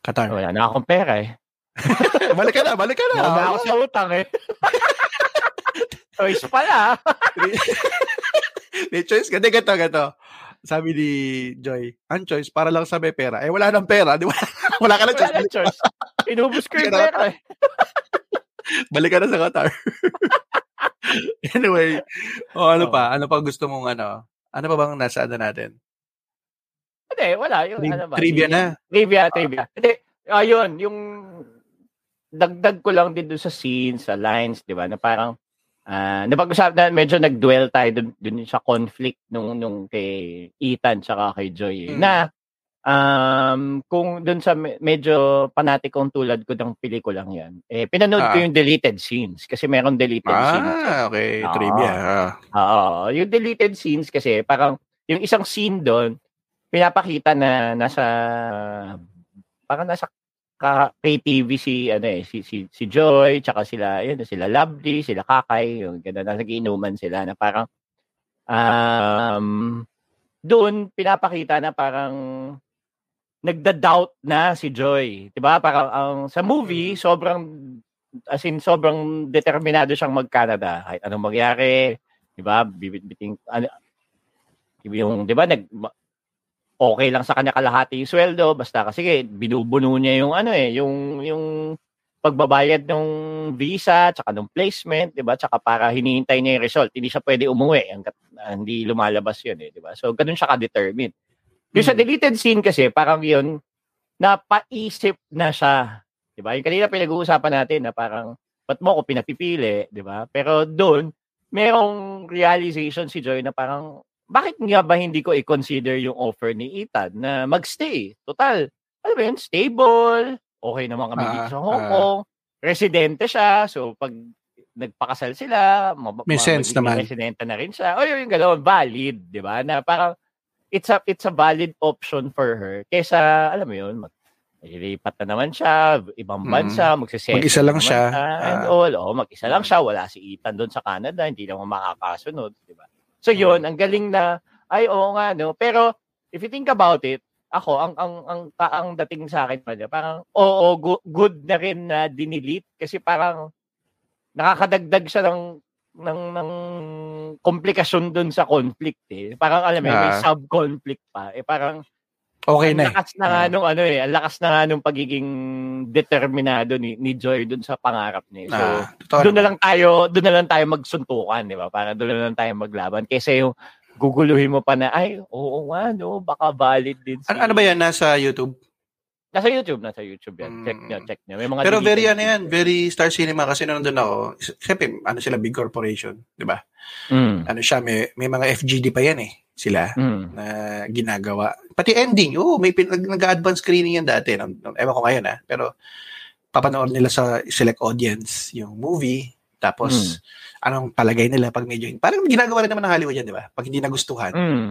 Qatar Wala na akong pera eh. balik ka na balik ka na Wala na ako sa utang eh. Choice pala. May choice ka. Hindi, gato, gato. Sabi ni Joy, ang choice para lang sa may pera. Eh, wala nang pera. Di ba? wala ka na Wala choice. na choice. Inubos ko yung Pera. eh. Balik ka na sa Qatar. anyway, oh, ano Oo. pa? Ano pa gusto mong ano? Ano pa bang nasa ano natin? Hindi, wala. Yung, Tri- ano ba, trivia na. Trivia, trivia. Hindi, ayun, yung dagdag ko lang din doon sa scenes, sa lines, di ba, na parang ah napag-usap na medyo nag-dwell tayo dun, dun sa conflict nung nung kay Ethan tsaka kay Joy eh, Mm. na um, kung dun sa me- medyo panatikong tulad ko ng pelikulang yan, eh, pinanood Ah. ko yung deleted scenes kasi meron deleted scenes. Ah, okay. Oo. Trivia. Ah. Oo, yung deleted scenes kasi parang yung isang scene doon pinapakita na nasa parang nasa ka KTV si ano eh si si, si Joy tsaka sila yun sila Lovely, sila Kakay, yung ganun na nagiinuman sila na parang um doon pinapakita na parang nagda-doubt na si Joy, 'di ba? Parang ang sa movie sobrang as in sobrang determinado siyang mag-Canada kahit anong mangyari, 'di ba? Bibit-biting ano yung 'di ba nag okay lang sa kanya kalahati yung sweldo basta kasi binubuno niya yung ano eh, yung yung pagbabayad ng visa tsaka ng placement, 'di ba? Tsaka para hinihintay niya yung result, hindi siya pwede umuwi hangga't ah, hindi lumalabas 'yun eh, 'di ba? So ganun siya ka-determined. Yung sa Mm. deleted scene kasi parang 'yun napaisip na siya, 'di ba? Yung kanina pinag-uusapan natin na parang ba't mo ako pinapipili, 'di ba? Pero doon merong realization si Joy na parang bakit nga ba hindi ko i-consider yung offer ni Ethan na magstay? Total, alam mo yun, stable, okay naman kami dito Ah, sa Hong Kong, residente siya, so pag nagpakasal sila, ma- May ma- sense naman. residente na rin siya. O yung gano'n, valid, di ba? Na parang it's a it's a valid option for her kaysa alam mo yun mag Ililipat na naman siya, ibang Mm. bansa, magsisettle Mag-isa lang naman siya. and Ah. all. Oh, mag-isa lang siya, wala si Ethan doon sa Canada, hindi naman makakasunod, di ba? So Mm. yun, ang galing na, ay oo nga, no? Pero, if you think about it, ako, ang ang ang, ang dating sa akin pa parang, oo, go- good na rin na dinilit kasi parang nakakadagdag siya ng ng ng komplikasyon doon sa conflict eh. Parang alam mo, yun, may Ah. sub-conflict pa. Eh parang Okay ang na eh. lakas na nga Ah. nung ano eh, ang lakas na nga nung pagiging determinado ni, ni Joy dun sa pangarap niya. So, Ah, doon na lang tayo, doon na lang tayo magsuntukan, di ba? Para doon na lang tayo maglaban. Kaysa yung guguluhin mo pa na, ay, oo nga, no, baka valid din. Si... Ano, ano ba yan? Nasa YouTube? Nasa YouTube, nasa YouTube yan. Check Mm. nyo, check nyo. May mga Pero very ano yan, very Star Cinema kasi nandun ako, siyempre, ano sila, big corporation, di ba? Mm. Ano siya, may, may mga FGD pa yan eh, sila, Mm. na ginagawa. Pati ending, oh, may pin- nag- nag-advance screening yan dati. Ewan ko ngayon ah, pero papanood nila sa select audience yung movie, tapos anong palagay nila pag medyo, parang ginagawa rin naman ng Hollywood yan, di ba? Pag hindi nagustuhan, Mm.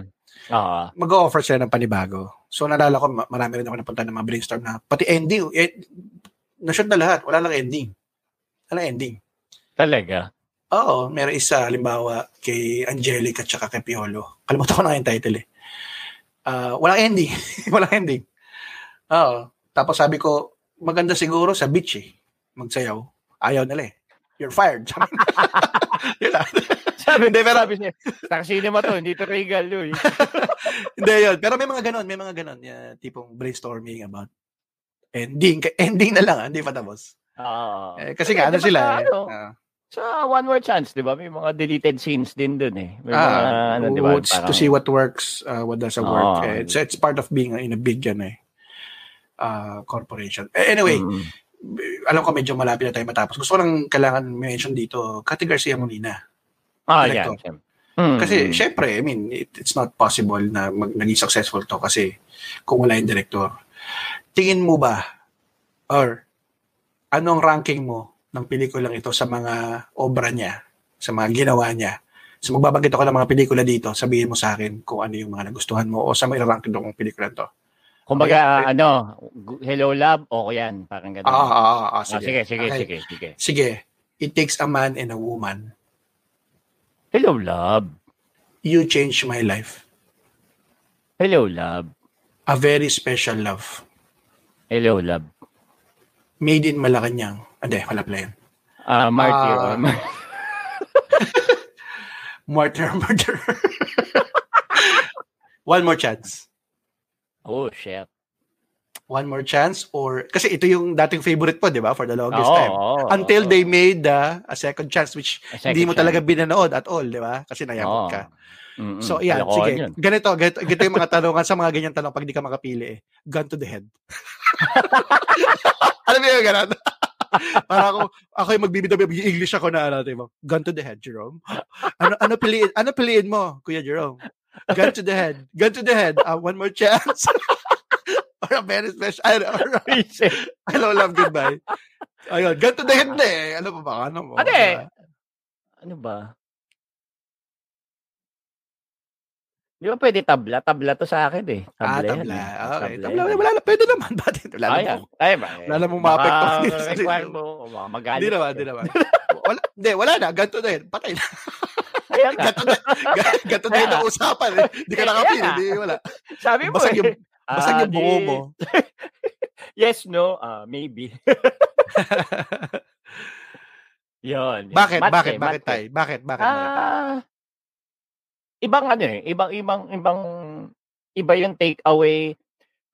Ah. mag-offer sila ng panibago. So, nalala ko, ma- marami rin ako napunta ng mga brainstorm na, pati ending, eh, na-shoot na lahat, wala lang ending. Wala ending. Talaga. Oo, meron isa, halimbawa, kay Angelica at saka kay Piolo. Kalimutan ko na yung title eh. Ah, walang ending. walang ending. Oo. Tapos sabi ko, maganda siguro sa beach eh. Magsayaw. Ayaw nila eh. You're fired. Sabi Yun lang. Sabi, Hindi, pero- sabi niya, Star Cinema to, hindi to regal yun. Hindi yun. Pero may mga ganon, may mga ganon. Yeah, tipong brainstorming about ending. Ending na lang, ah, hindi pa tapos. Ah. Eh, kasi nga, ano sila sa eh. ano? Sa One More Chance, di ba? May mga deleted scenes din dun eh. May mga, Ah, ano, di ba? it's to see what works, uh, what doesn't work. Ah. Eh, it's, it's part of being in a big ano, eh, uh, corporation. Anyway, Mm. alam ko medyo malapit na tayo matapos. Gusto ko lang kailangan mention dito, Cathy Garcia Molina. Ah, Director. yan. siyempre. Mm. Kasi syempre, I mean, it, it's not possible na mag, naging successful to kasi kung wala yung director. Tingin mo ba, or anong ranking mo ng pelikulang ito sa mga obra niya, sa mga ginawa niya? So magbabanggit ako ng mga pelikula dito, sabihin mo sa akin kung ano yung mga nagustuhan mo o sa mga ranking ng pelikula to. Kumbaga, ano, gu- Hello Love, o yan, parang Ah, gano'n. ah, ah, ah, Ah, sige, sige, Okay. sige, sige. Sige. It takes a man and a woman. Hello Love. You change my life. Hello Love. A very special love. Hello Love. Made in Malacanang. Hindi, wala pala yun. Ah, Martyr. Ah. Martyr, martyr. One more chance. oh, shit. One more chance or kasi ito yung dating favorite po, 'di ba? For the longest Oo, time. oo, Until oo. they made the a second chance which A second hindi mo chance. talaga binanood at all, 'di ba? Kasi nayabot Oo. ka. Mm-mm. So, yan, Kalokohan sige. yun. Ganito, ganito, ganito yung mga tanongan sa mga ganyan tanong pag di ka makapili eh. Gun to the head. Alam mo yung ganun? Para ako, ako yung magbibida, English ako na ano, diba? Gun to the head, Jerome. Ano, ano piliin, ano piliin mo, Kuya Jerome? Gun to the head. Gun to the head. Uh, one more chance. or a very special, or, or, Reset. hello, love, goodbye. Ayun, ganito na hindi eh. Ano pa ba? Ano mo? Ano eh? Ano ba? Di ba pwede tabla? Tabla to sa akin eh. Ah, Tabla. yan tabla. eh. Okay. Tabla Tabla, yan. wala na. Pwede naman. Bakit? Wala Ay, naman. ay, ba? Wala namang maapektuhan Baka din sa sarili require mo. baka magalit. Hindi naman, hindi naman. wala, hindi, wala na. Ganito na yun. Patay na. Kaya nga. Ganito na, ga- ganito na yun ang usapan eh. Ka nakapil. Kaya nga. Hindi, wala. Sabi mo Basag eh. yung, basag Ah, yung di- mo. yes, no, ah, maybe. Yun. yun. Bakit? Bakit? Bakit, matche. tay? Bakit? Bakit? Bakit? Ah, ibang ano eh, ibang ibang ibang iba yung take away.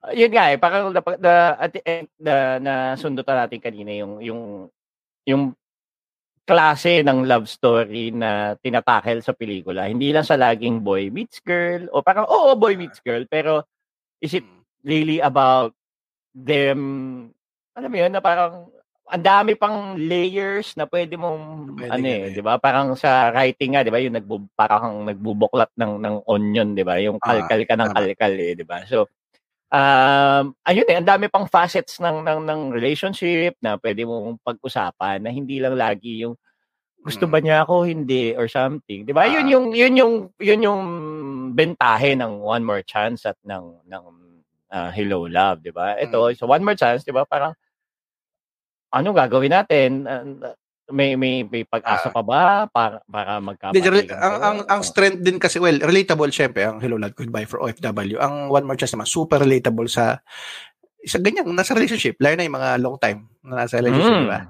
Ah, yun nga eh, parang na, na, at the end, na, na sundutan natin kanina yung yung yung klase ng love story na tinatakel sa pelikula. Hindi lang sa laging boy meets girl o parang oo, boy meets girl, pero is it really about them alam mo yun na parang ang dami pang layers na pwede mong Pwede ano eh. 'di ba? Parang sa writing nga, 'di ba? Yung nagbu parang nagbubuklat ng ng onion, 'di ba? Yung Ah, kalkal ka ng kalkal eh, 'di ba? So um ayun eh, ang dami pang facets ng ng ng relationship na pwede mong pag-usapan na hindi lang lagi yung gusto Mm. ba niya ako hindi or something 'di ba yun Ah. yung yun yung yun yung bentahe ng one more chance at ng ng ah, hello love 'di ba ito Mm. so one more chance 'di ba parang ano gagawin natin Ah, may may may pag-asa pa ba para para Ah. Magkapatid ang, ang, ang strength din kasi, well, relatable syempre, ang Hello Love Goodbye for OFW. Ang One More Chance naman, super relatable sa sa ganyan, nasa relationship. Lalo na yung mga long time na nasa relationship, di ba?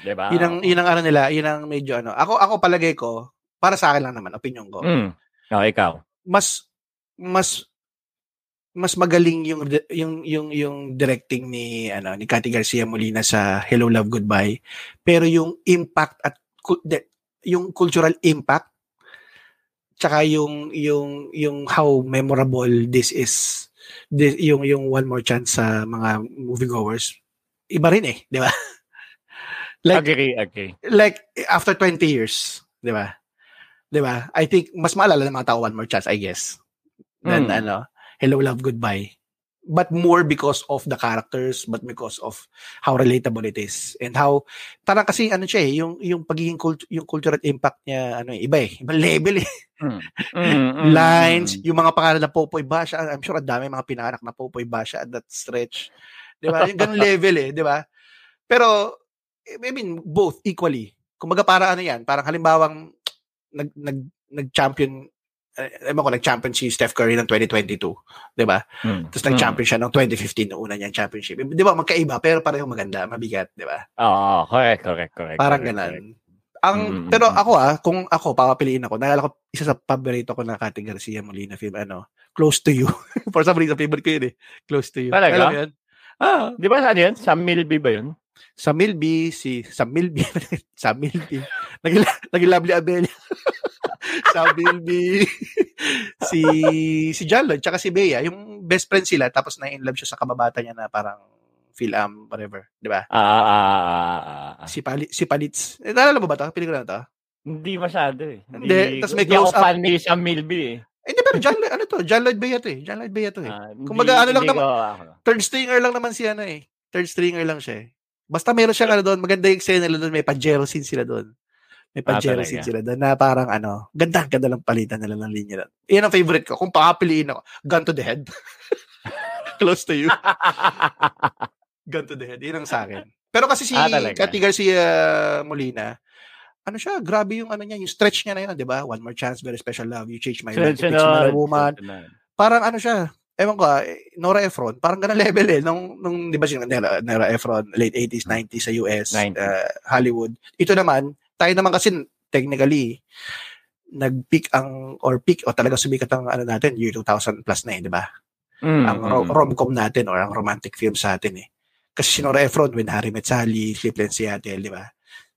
'di ba Yun ang, yun ang ano nila, yun ang medyo ano. Ako, ako palagay ko, para sa akin lang naman, opinion ko, mm. oh, ikaw mas, mas, mas magaling yung yung yung yung directing ni ano ni Cathy Garcia Molina sa Hello Love Goodbye. Pero yung impact at yung cultural impact tsaka yung yung yung how memorable this is this, yung yung one more chance sa mga moviegoers iba rin eh di ba? Like agree agree. like after 20 years di ba? Di ba? I think mas maalala ng mga tao one more chance i guess than Mm. ano hello love goodbye. But more because of the characters but because of how relatable it is and how parang kasi ano siya eh yung yung pagiging cult, yung cultural impact niya ano eh, iba eh ibang level eh. Mm. Mm, mm, lines mm. yung mga pangalan na Popoy Basha I'm sure ang dami mga pinanganak na Popoy Basha at that stretch. Di ba? Yung ganung level eh di ba? Pero I mean both equally. Kumbaga para ano yan parang halimbawang nag nag nag-champion eh, ewan ko, nag-champion si Steph Curry ng 2022, di ba? Mm. Tapos nag-champion siya noong 2015, noong una niyang championship. Di ba, magkaiba, pero pareho maganda, mabigat, di ba? Oo, correct, correct, correct. Parang correct, ganon. correct. Ang, Mm, pero mm. ako ah, kung ako, papapiliin ako, naalala ko, isa sa paborito ko na Cathy Garcia Molina film, ano, Close to You. For some reason, favorite ko yun eh. Close to You. Talaga? Alam yun? Ah, Di ba saan yun? Sa Milby ba yun? sa Milby, si, sa Milby, sa Milby, naging, naging lovely Abelia. Sa Milby, si, si John Lloyd, tsaka si Bea, yung best friend sila, tapos na in love siya sa kababata niya na parang Phil-Am, whatever, di ba? Ah, ah, ah, ah, ah. Si, Pali, si Palitz. Eh, naalala mo ba ito? Pelikula na to? Hindi masyado eh. Hindi, tas may hindi ako fan ni Sam Milby eh. Eh, di pero John ano to? John Lloyd Bea to eh. John Lloyd Bea to eh. Ah, hindi- Kumbaga, ano lang hindi naman-. Third stringer lang naman si ano eh. Third stringer lang siya eh. Basta meron siyang ano doon, maganda yung eksena nila doon, may pajero scene sila doon. May Ah, talaga? scene sila doon na parang ano, ganda, ganda lang palitan nila ng linya doon. Iyan ang favorite ko. Kung papapiliin ako, gun to the head. Close to you. Gun to the head. Yun ang sa akin. Pero kasi si Ah? Cathy Garcia Molina, ano siya, grabe yung ano niya, yung stretch niya na yun, di ba? One more chance, very special love, you change my life, you fix my woman. Parang ano siya, ewan ko, ah, Nora Ephron, parang ganun level eh, nung, nung di ba si Nora, Nora Ephron, late 80s, 90s sa US, 90s. uh, Hollywood. Ito naman, tayo naman kasi, technically, nag-peak ang, or peak, o talaga sumikat ang ano natin, year 2000 plus na eh, di ba? Mm, ang ro- mm. rom-com natin or ang romantic film sa atin eh. Kasi si Nora Ephron, When Harry Met Sally, Sleepless Seattle, di ba?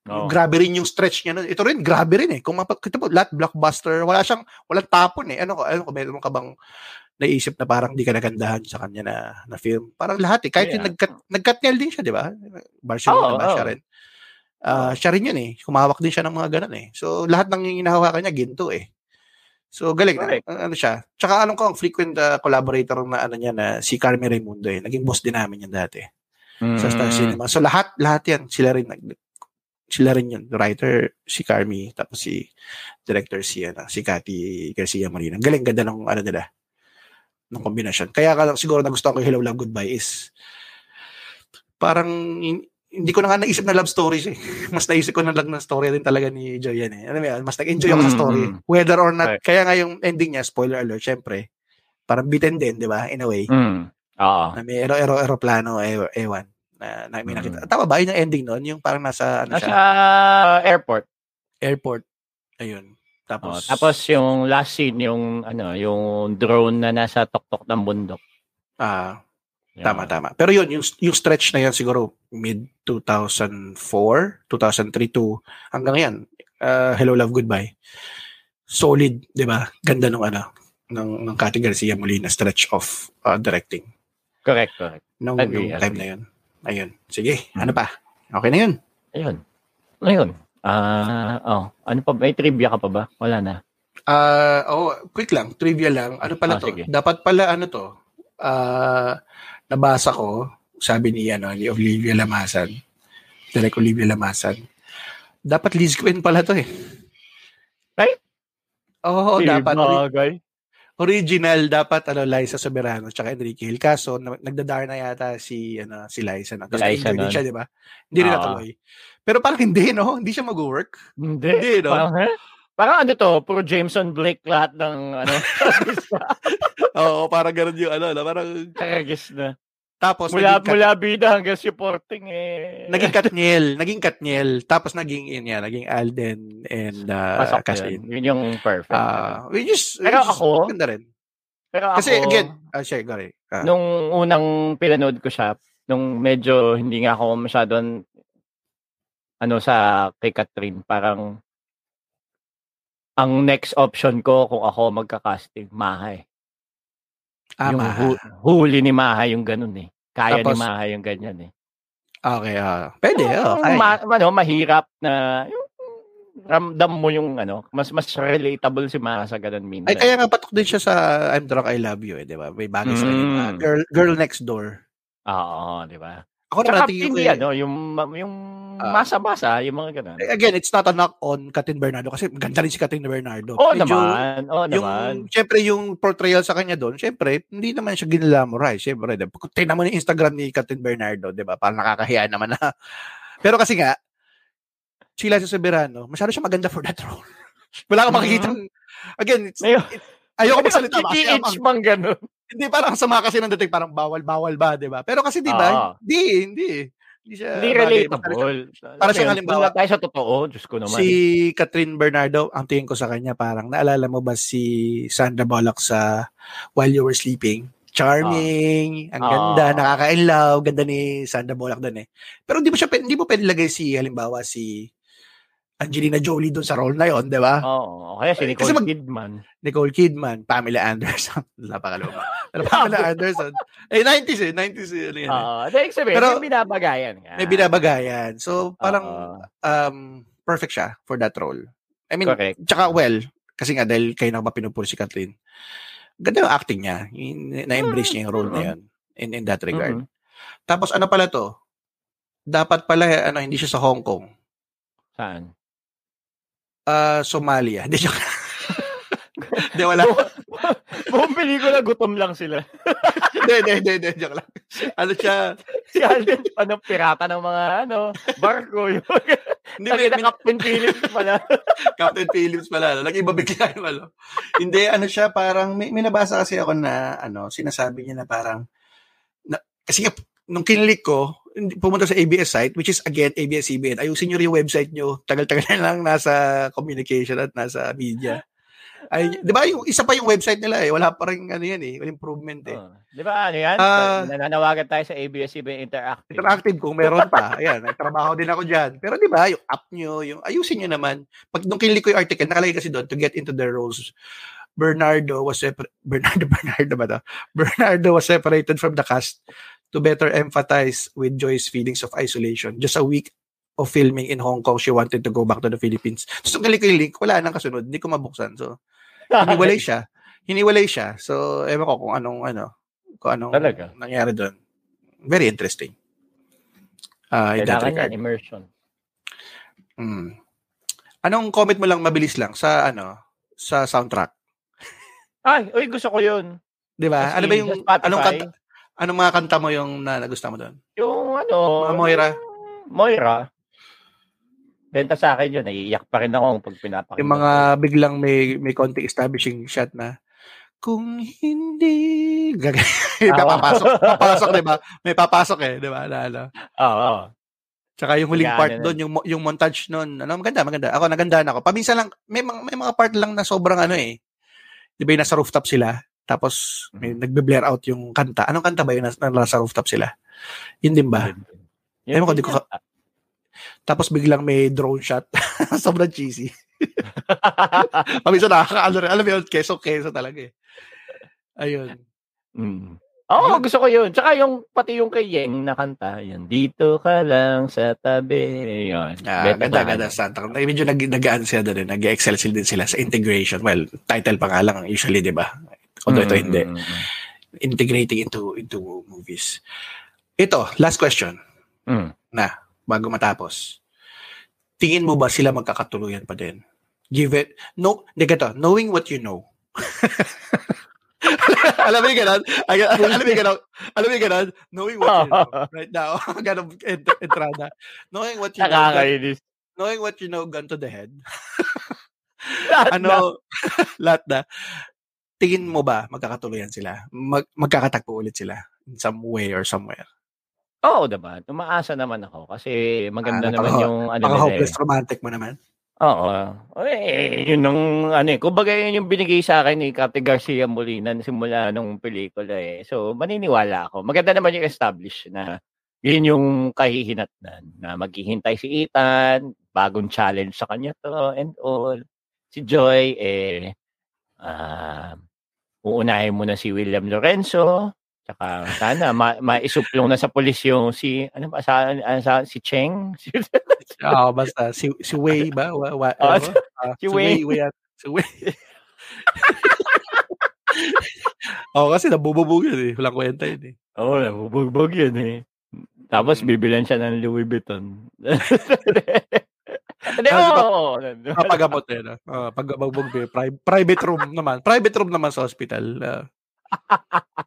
Oo. Grabe rin yung stretch niya. nun. Ito rin, grabe rin eh. Kung mapakita mo, lahat blockbuster, wala siyang, walang tapon eh. Ano ko, ano ko, meron ka bang naisip na parang di ka nagandahan sa kanya na, na film? Parang lahat eh. Kahit yung Yeah. nagkat, nagkatnyal din siya, di ba? Barcelona Oo, ba? Siya oo. rin. Ah, siya rin yun eh. Kumawak din siya ng mga ganun eh. So, lahat ng hinahawakan niya, ginto eh. So, galing na. Correct. Ano siya. Tsaka alam ko, ang frequent uh, collaborator na ano niya na si Carmen Raimundo eh. Naging boss din namin yan dati sa Star Mm. Cinema. So, lahat, lahat yan. Sila rin, nag, sila rin yun. Writer, si Carmi, tapos si director si, ano, si Cathy Garcia Molina. Galing, ganda ng ano nila ng kombinasyon. Kaya ka, siguro nagustuhan ko yung Hello Love Goodbye is parang hindi ko na nga naisip na love stories eh. Mas naisip ko na lang na story din talaga ni Joy yan eh. Alam mo yan, mas nag-enjoy ako sa Mm, story. Whether or not, Right. kaya nga yung ending niya, spoiler alert, syempre, parang beaten din, di ba? In a way. Mm. Oo. Na may ero, ero, aeroplano, e- ewan. Na, na may nakita. Mm. Tama ba? Yun yung ending nun? Yung parang nasa, ano Nasa siya, airport. airport. Ayun. Oh, Tapos, tapos yung last scene, yung ano, yung drone na nasa tuktok ng bundok. ah, Tama, tama. Pero yun, yung, yung stretch na yan siguro mid-2004, 2003 to hanggang yan. uh, Hello, Love, Goodbye. Solid, di ba? Ganda nung ano, ng, ng Cathy Garcia Molina stretch of uh, directing. Correct, correct. Nung, Agree, nung time agree. na yun. Ayun. Sige, Hmm. ano pa? Okay na yun. Ayun. Ayun. Ah, oh, ano pa may trivia ka pa ba? Wala na. Ah, oh, quick lang, trivia lang. Ano pala Ah, to? sige. Dapat pala ano to? Ah, nabasa ko, sabi ni ano, ni Olivia Lamasan. Direk Olivia Lamasan. Dapat Liz Quinn pala to eh. Right? Oo, dapat ori- Bagay. original dapat ano Liza Soberano tsaka Enrique Hill. Kaso na- nagdadar na yata si ano si Liza na. Kasi Liza nun. siya, di ba? Hindi rin Oo. natuloy. Pero parang hindi, no? Hindi siya mag-work. Hindi. Hindi, no? Parang, eh? Parang ano to, puro Jameson Blake lahat ng ano, Oo, parang ganun yung ano, no? parang karagis na. tapos Mula, naging kat- mula bida hanggang supporting eh. naging Katniel, naging Katniel, tapos naging yun yan, naging Alden and uh, Pasok Kathleen. yun. Yun yung perfect. Ah, which is, Pero which is ako, maganda rin. Pero ako, Kasi again, ah, share, gari. Ah, nung unang pinanood ko siya, nung medyo hindi nga ako masyadong ano sa kay Catherine, parang ang next option ko kung ako magka-casting, Maha eh. ah, yung Maha. hu- huli ni Maha yung ganun eh. Kaya Tapos, ni Maha yung ganyan eh. Okay, ah. Pwede, oh. Yung kaya. ma- ano, mahirap na yung ramdam mo yung ano, mas mas relatable si Maha sa ganun minsan. Ay, kaya nga patok din siya sa I'm Drunk, I Love You, eh, di ba? May bagay sa kanya. Mm. ah, girl, girl Next Door. Oo, di ba? Ako ko hindi eh, ano, yung yung Ah. masa-masa, yung mga ganun. again, it's not a knock on Catherine Bernardo kasi ganda rin si Catherine Bernardo. Oo Medyo- naman, oo yung, naman. syempre, yung portrayal sa kanya doon, syempre, hindi naman siya ginlamorize. Syempre, diba? Kung tingnan mo yung Instagram ni Catherine Bernardo, di ba? Parang nakakahiya naman na. Pero kasi nga, sila sa Soberano, masyado siya maganda for that role. Wala kang makikita. Again, it's, Ngayon, ayoko magsalita. kasi PTH ang- mang ganun. hindi, parang ang sama kasi ng dating, parang bawal-bawal ba, di ba? Pero kasi, di ba? Hindi, hindi. Hindi siya Hindi bagay. relatable. para siyang halimbawa- tayo sa totoo, Diyos ko naman. Si Catherine Bernardo, ang tingin ko sa kanya, parang naalala mo ba si Sandra Bullock sa While You Were Sleeping? Charming, ang Ah. ganda, nakaka-inlove, ganda ni Sandra Bullock doon eh. Pero hindi mo siya, hindi mo pwede lagay si, halimbawa, si Angelina Jolie doon sa role na yon, di ba? Oo, kaya si Kasi Nicole mag- Kidman. Nicole Kidman, Pamela Anderson, napakaluma. Pero Pamela Anderson, eh 90s eh, 90s eh, ano yan eh. Uh, sabihin, Pero- may binabagayan ka. May binabagayan. So, parang Oo, um, perfect siya for that role. I mean, correct. Tsaka well, kasi nga dahil kayo na ba pinupuri si Kathleen, ganda yung acting niya. Na-embrace niya yung role na yun in, in that regard. Mhm. Tapos ano pala to? Dapat pala, ano, hindi siya sa Hong Kong. Saan? Ah, Somalia. Hindi siya. Hindi, wala. Buong pelikula, gutom lang sila. Hindi, hindi, hindi, joke lang. Ano siya? si Alden, ano, pirata ng mga, ano, barko. Yung, Hindi, may, may, Captain Phillips pala. Captain Phillips pala. Nag-iba bigla yung ano. Hindi, ano siya, parang, may, may nabasa kasi ako na, ano, sinasabi niya na parang, na, kasi nung kinilik ko, pumunta sa ABS site, which is again, ABS-CBN, ayusin nyo rin yung website nyo. Tagal-tagal na lang nasa communication at nasa media. Ay, di ba, yung isa pa yung website nila eh. Wala pa rin, ano yan eh, wala improvement eh. Oh, Di ba, ano yan? Ah. Nananawagan tayo sa ABS-CBN Interactive. Interactive kung meron pa. Ayan, nagtrabaho din ako dyan. Pero di ba, yung app nyo, yung ayusin nyo naman. Pag nung kinilik ko yung article, nakalagay kasi doon to get into their roles. Bernardo was separ- Bernardo Bernardo ba to? Bernardo was separated from the cast to better empathize with Joy's feelings of isolation. Just a week of filming in Hong Kong, she wanted to go back to the Philippines. So, kinilik ko yung link, wala nang kasunod. Hindi ko mabuksan. So, Hiniwalay siya. Hiniwalay siya. So, ewan ko kung anong, ano, kung anong Talaga? nangyari doon. Very interesting. Uh, in that Kailangan regard. yan, immersion. Mm. Anong comment mo lang mabilis lang sa ano sa soundtrack? Ay, uy, gusto ko yun. 'Di ba? Ano ba yung Spotify, anong kanta anong mga kanta mo yung na nagustuhan mo doon? Yung ano, Mga Moira. Moira. Benta sa akin yun. Naiiyak pa rin ako pag pinapakinggan. Yung mga biglang may may konti establishing shot na kung hindi gag- Ah, papasok papasok 'di ba? May papasok eh, 'di ba? Na, ano. Oo. oo. Tsaka yung huling Gana part doon, yung yung montage noon, ano maganda, maganda. Ako nagandahan ako. Paminsan lang may mga may mga part lang na sobrang ano eh. 'Di ba nasa rooftop sila? Tapos may nagbe-blare out yung kanta. Anong kanta ba yun na nasa rooftop sila? Yun din ba? Yun Ewan ko, di ko ka- Tapos biglang may drone shot. sobrang cheesy. Paminsan nakakaano rin. Alam mo yun, keso-keso talaga eh. Ayun. Mm. Oo, Yun. gusto ko yun. Tsaka yung, pati yung kay Yeng na kanta, yun, dito ka lang sa tabi. Yun. Ah, Beta ganda, sa ganda. Santa. Medyo nag, nag sila doon. Nag-excel sila din sila sa integration. Well, title pa nga lang usually, di ba? Although ito Mm, hindi. Integrating into into movies. Ito, last question. mm. Na, bago matapos. Tingin mo ba sila magkakatuluyan pa din? Give it, no, ganito, knowing what you know. alam mo yung ganun? Alam mo yung ganun? Alam mo yung ganun? Knowing what you know. Right now, ganun ent- entrada. Knowing what you know. Nakakainis. Knowing what you know, gun to the head. Lahat na. ano, lahat na. Tingin mo ba magkakatuluyan sila? Mag, magkakatagpo ulit sila in some way or somewhere? Oo naman. Umaasa naman ako kasi maganda Ah, naman napaka- yung ano nila eh. hopeless romantic mo naman. Oo. Eh, yun ang ano eh. Kumbaga yun yung binigay sa akin ni Captain Garcia Molina na simula nung pelikula eh. So, maniniwala ako. Maganda naman yung establish na yun yung kahihinatnan na maghihintay si Ethan, bagong challenge sa kanya to and all. Si Joy, eh, ah, uunahin mo na si William Lorenzo, Tsaka sana ma maisuplong na sa pulis yung si ano ba sa, ano, sa si Cheng si, Oo, basta si si Wei ba? Wa, wa, Oh, ba? Ah, si Wei. Wei. Si Wei. Oo, kasi nabububog yun eh. Walang kwenta yun eh. Oo, oh, nabubugbog yun eh. Tapos Mm. bibilan siya ng Louis Vuitton. Hindi, Ah, oo. Papagamot eh. No? Uh, pagbagbog eh. Pri- private room naman. Private room naman sa hospital. Ah,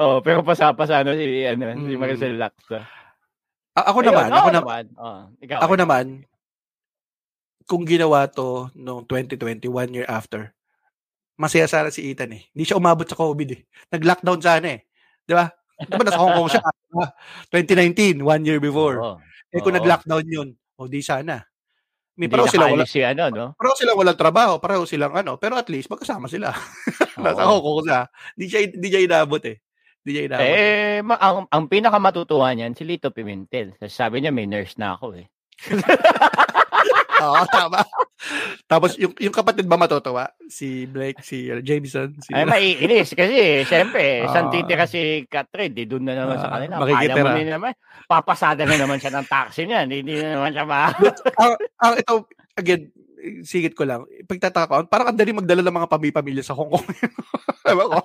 Oo, pero pasapasa ano si ano si Mm. Maricel Lacsa. a- ako Ayun, naman, ako naman, naman. Oo, ikaw. ako naman, kung ginawa to noong 2020, one year after, masaya sana si Ethan eh. Hindi siya umabot sa COVID eh. Nag-lockdown sana eh. Di ba? Di ba nasa Hong Kong siya? ah, 2019, one year before. Oo. Eh kung Oo. nag-lockdown yun, o di sana. May pareho sila wala, si ano, no? pareho sila walang trabaho, pareho silang ano, pero at least magkasama sila. Nasa. Hong Kong siya. Di siya, di siya inabot eh. Di siya inabot. Eh, ma- ang, ang pinakamatutuwa niyan, si Lito Pimentel. Sabi niya, may nurse na ako eh. Oo, tama. Tapos yung yung kapatid ba matutuwa? Si Blake, si uh, Jameson, si Ay, maiinis kasi, siyempre, Ah. saan titira si Catherine? Di doon na naman sa Ah, kanila. mo na naman, papasada na naman siya ng taxi niya. Hindi na naman siya ma... ang, ang ito, again, sigit ko lang, pagtataka ko, parang ang dali magdala ng mga pamilya sa Hong Kong. Ewan ko.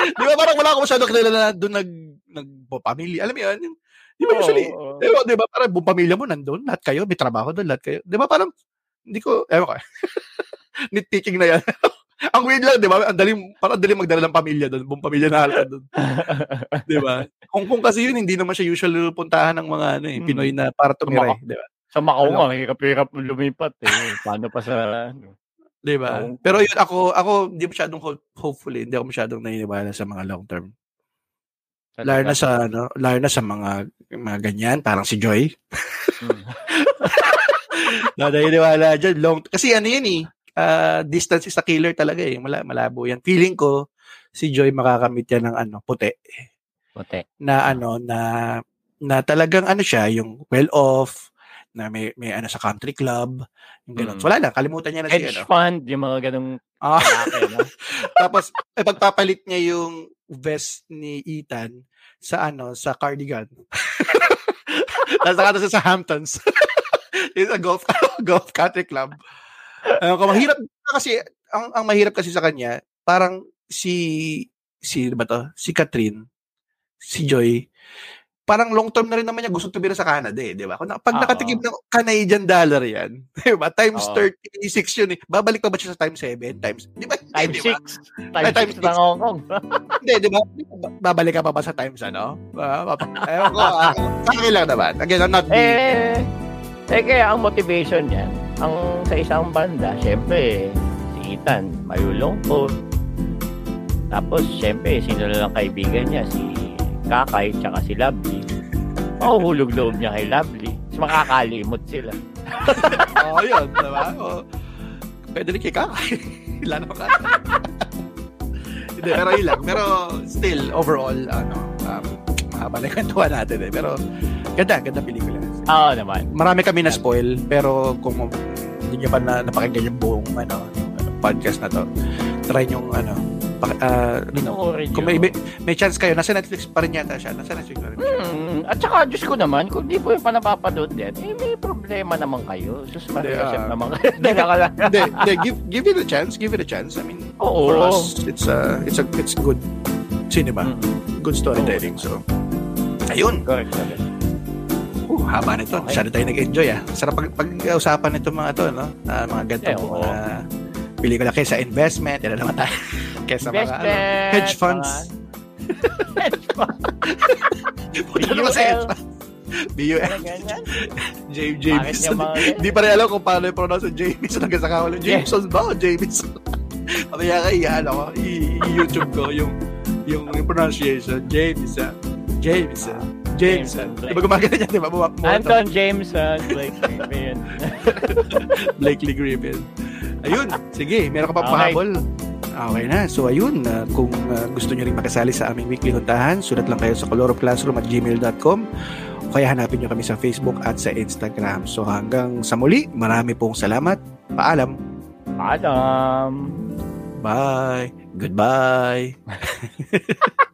Di ba parang wala ako masyado kilala na doon nag, nag pamilya. Alam mo yun? Yung, di ba usually, Oo, oo. di ba, di ba parang buong pamilya mo nandun, lahat kayo, may trabaho doon, lahat kayo. Di ba parang, hindi ko, ewan ko. Nitpicking na yan. ang weird lang, di ba? Ang dali, parang ang dali magdala ng pamilya doon, buong pamilya na halos doon. Di ba? Hong Kong kasi yun, hindi naman siya usual puntahan ng mga ano, eh, Hmm. Pinoy na para tumira, eh, di ba? Sa Macau Ano? nga, hirap-hirap lumipat eh. Paano pa sa... ano? 'Di ba? Pero yun ako ako hindi masyadong ho- hopefully, hindi ako masyadong naniniwala sa mga long term. Lalo na sa ano, lalo na sa mga mga ganyan, parang si Joy. Hmm. Na naniniwala diyan long kasi ano yun eh. ah, distance is a killer talaga eh. Mala, malabo yan. Feeling ko si Joy makakamit yan ng ano, puti Puti. na ano na na talagang ano siya, yung well off na may may ano sa country club, yung ganun. Mm. So, wala na, kalimutan niya na si Hedge ano. fund, yung mga ganong Ah, lalaki, no? Tapos, eh, pagpapalit niya yung vest ni Ethan sa ano, sa cardigan. Siya sa Hamptons. It's a golf golf country club. Ayun ko, mahirap kasi ang, ang mahirap kasi sa kanya, parang si, si, ano ba to? Si Catherine, si Joy, parang long term na rin naman niya gusto tumira sa Canada eh, di ba? Kung pag Oo. nakatikim ng Canadian dollar yan, di ba? Times Oo. 36 yun eh. Babalik pa ba siya sa times 7? Times, di ba? Time Di ba? 6. Ay, Time time 6 ng Hong Kong. Hindi, di ba? Babalik ka pa ba sa times ano? Ah, Ewan ko, ah, sa akin lang naman. Again, I'm not eh, eh, kaya ang motivation niya, ang sa isang banda, syempre, si Ethan, malulungkot. Tapos, syempre, sino lang kaibigan niya, si Kakay, tsaka si Lovely. Mahuhulog loob niya kay Lovely. Tapos makakalimot sila. Oo, oh, yun, di ba? Oh, pwede rin kay Kakay. Wala naman kakay. Hindi, pero yun lang. Pero still, overall, ano, um, mahaba na kwentuhan natin eh. Pero, ganda, ganda pelikula. Oo naman. Marami kami na spoil, pero kung hindi nyo pa na napakinggan yung buong ano, ano, podcast na to, try nyo ano, pak, ah, Pinoorin kung may, may, may chance kayo, nasa Netflix pa rin yata siya. Nasa Netflix pa rin siya. Hmm, at saka, Diyos ko naman, kung di po yung pa napapanood din, eh, may problema naman kayo. Sus, mariasip ah, naman kayo. Hindi, hindi, give, give it a chance, give it a chance. I mean, Oo. for us, it's a, it's a, it's good cinema, Mm, good storytelling. So, ayun. correct, correct. Uh, haba nito. Okay. Masyado tayo nag-enjoy ah. Sarap pag, pag-usapan nito mga to, no? Ah, mga ganito oo. mga pelikula kaysa investment, yan na naman tayo. kaysa mga ano, hedge funds. mga- hedge funds. Punta naman sa hedge funds. Ganyan? James Jameson. Hindi pa rin alam kung paano i-pronounce yung Jameson hanggang sa kawalan. Jameson ba o Jameson? Mamaya ka iyan ako. I- I-YouTube ko yung yung, yung pronunciation. Jameson. Jameson. Jameson. Jameson, Di ba gumagana niya? Di ba? Buwa- buwa- Anton Jameson, Blake Griffin. Blakely Griffin. Ayun, sige, meron ka pa Okay. pahabol. Okay na. So ayun, uh, kung uh, gusto nyo rin makasali sa aming weekly huntahan, sulat lang kayo sa coloropclassroom at gmail.com o kaya hanapin nyo kami sa Facebook at sa Instagram. So hanggang sa muli, marami pong salamat. Paalam. Paalam. Bye. Goodbye.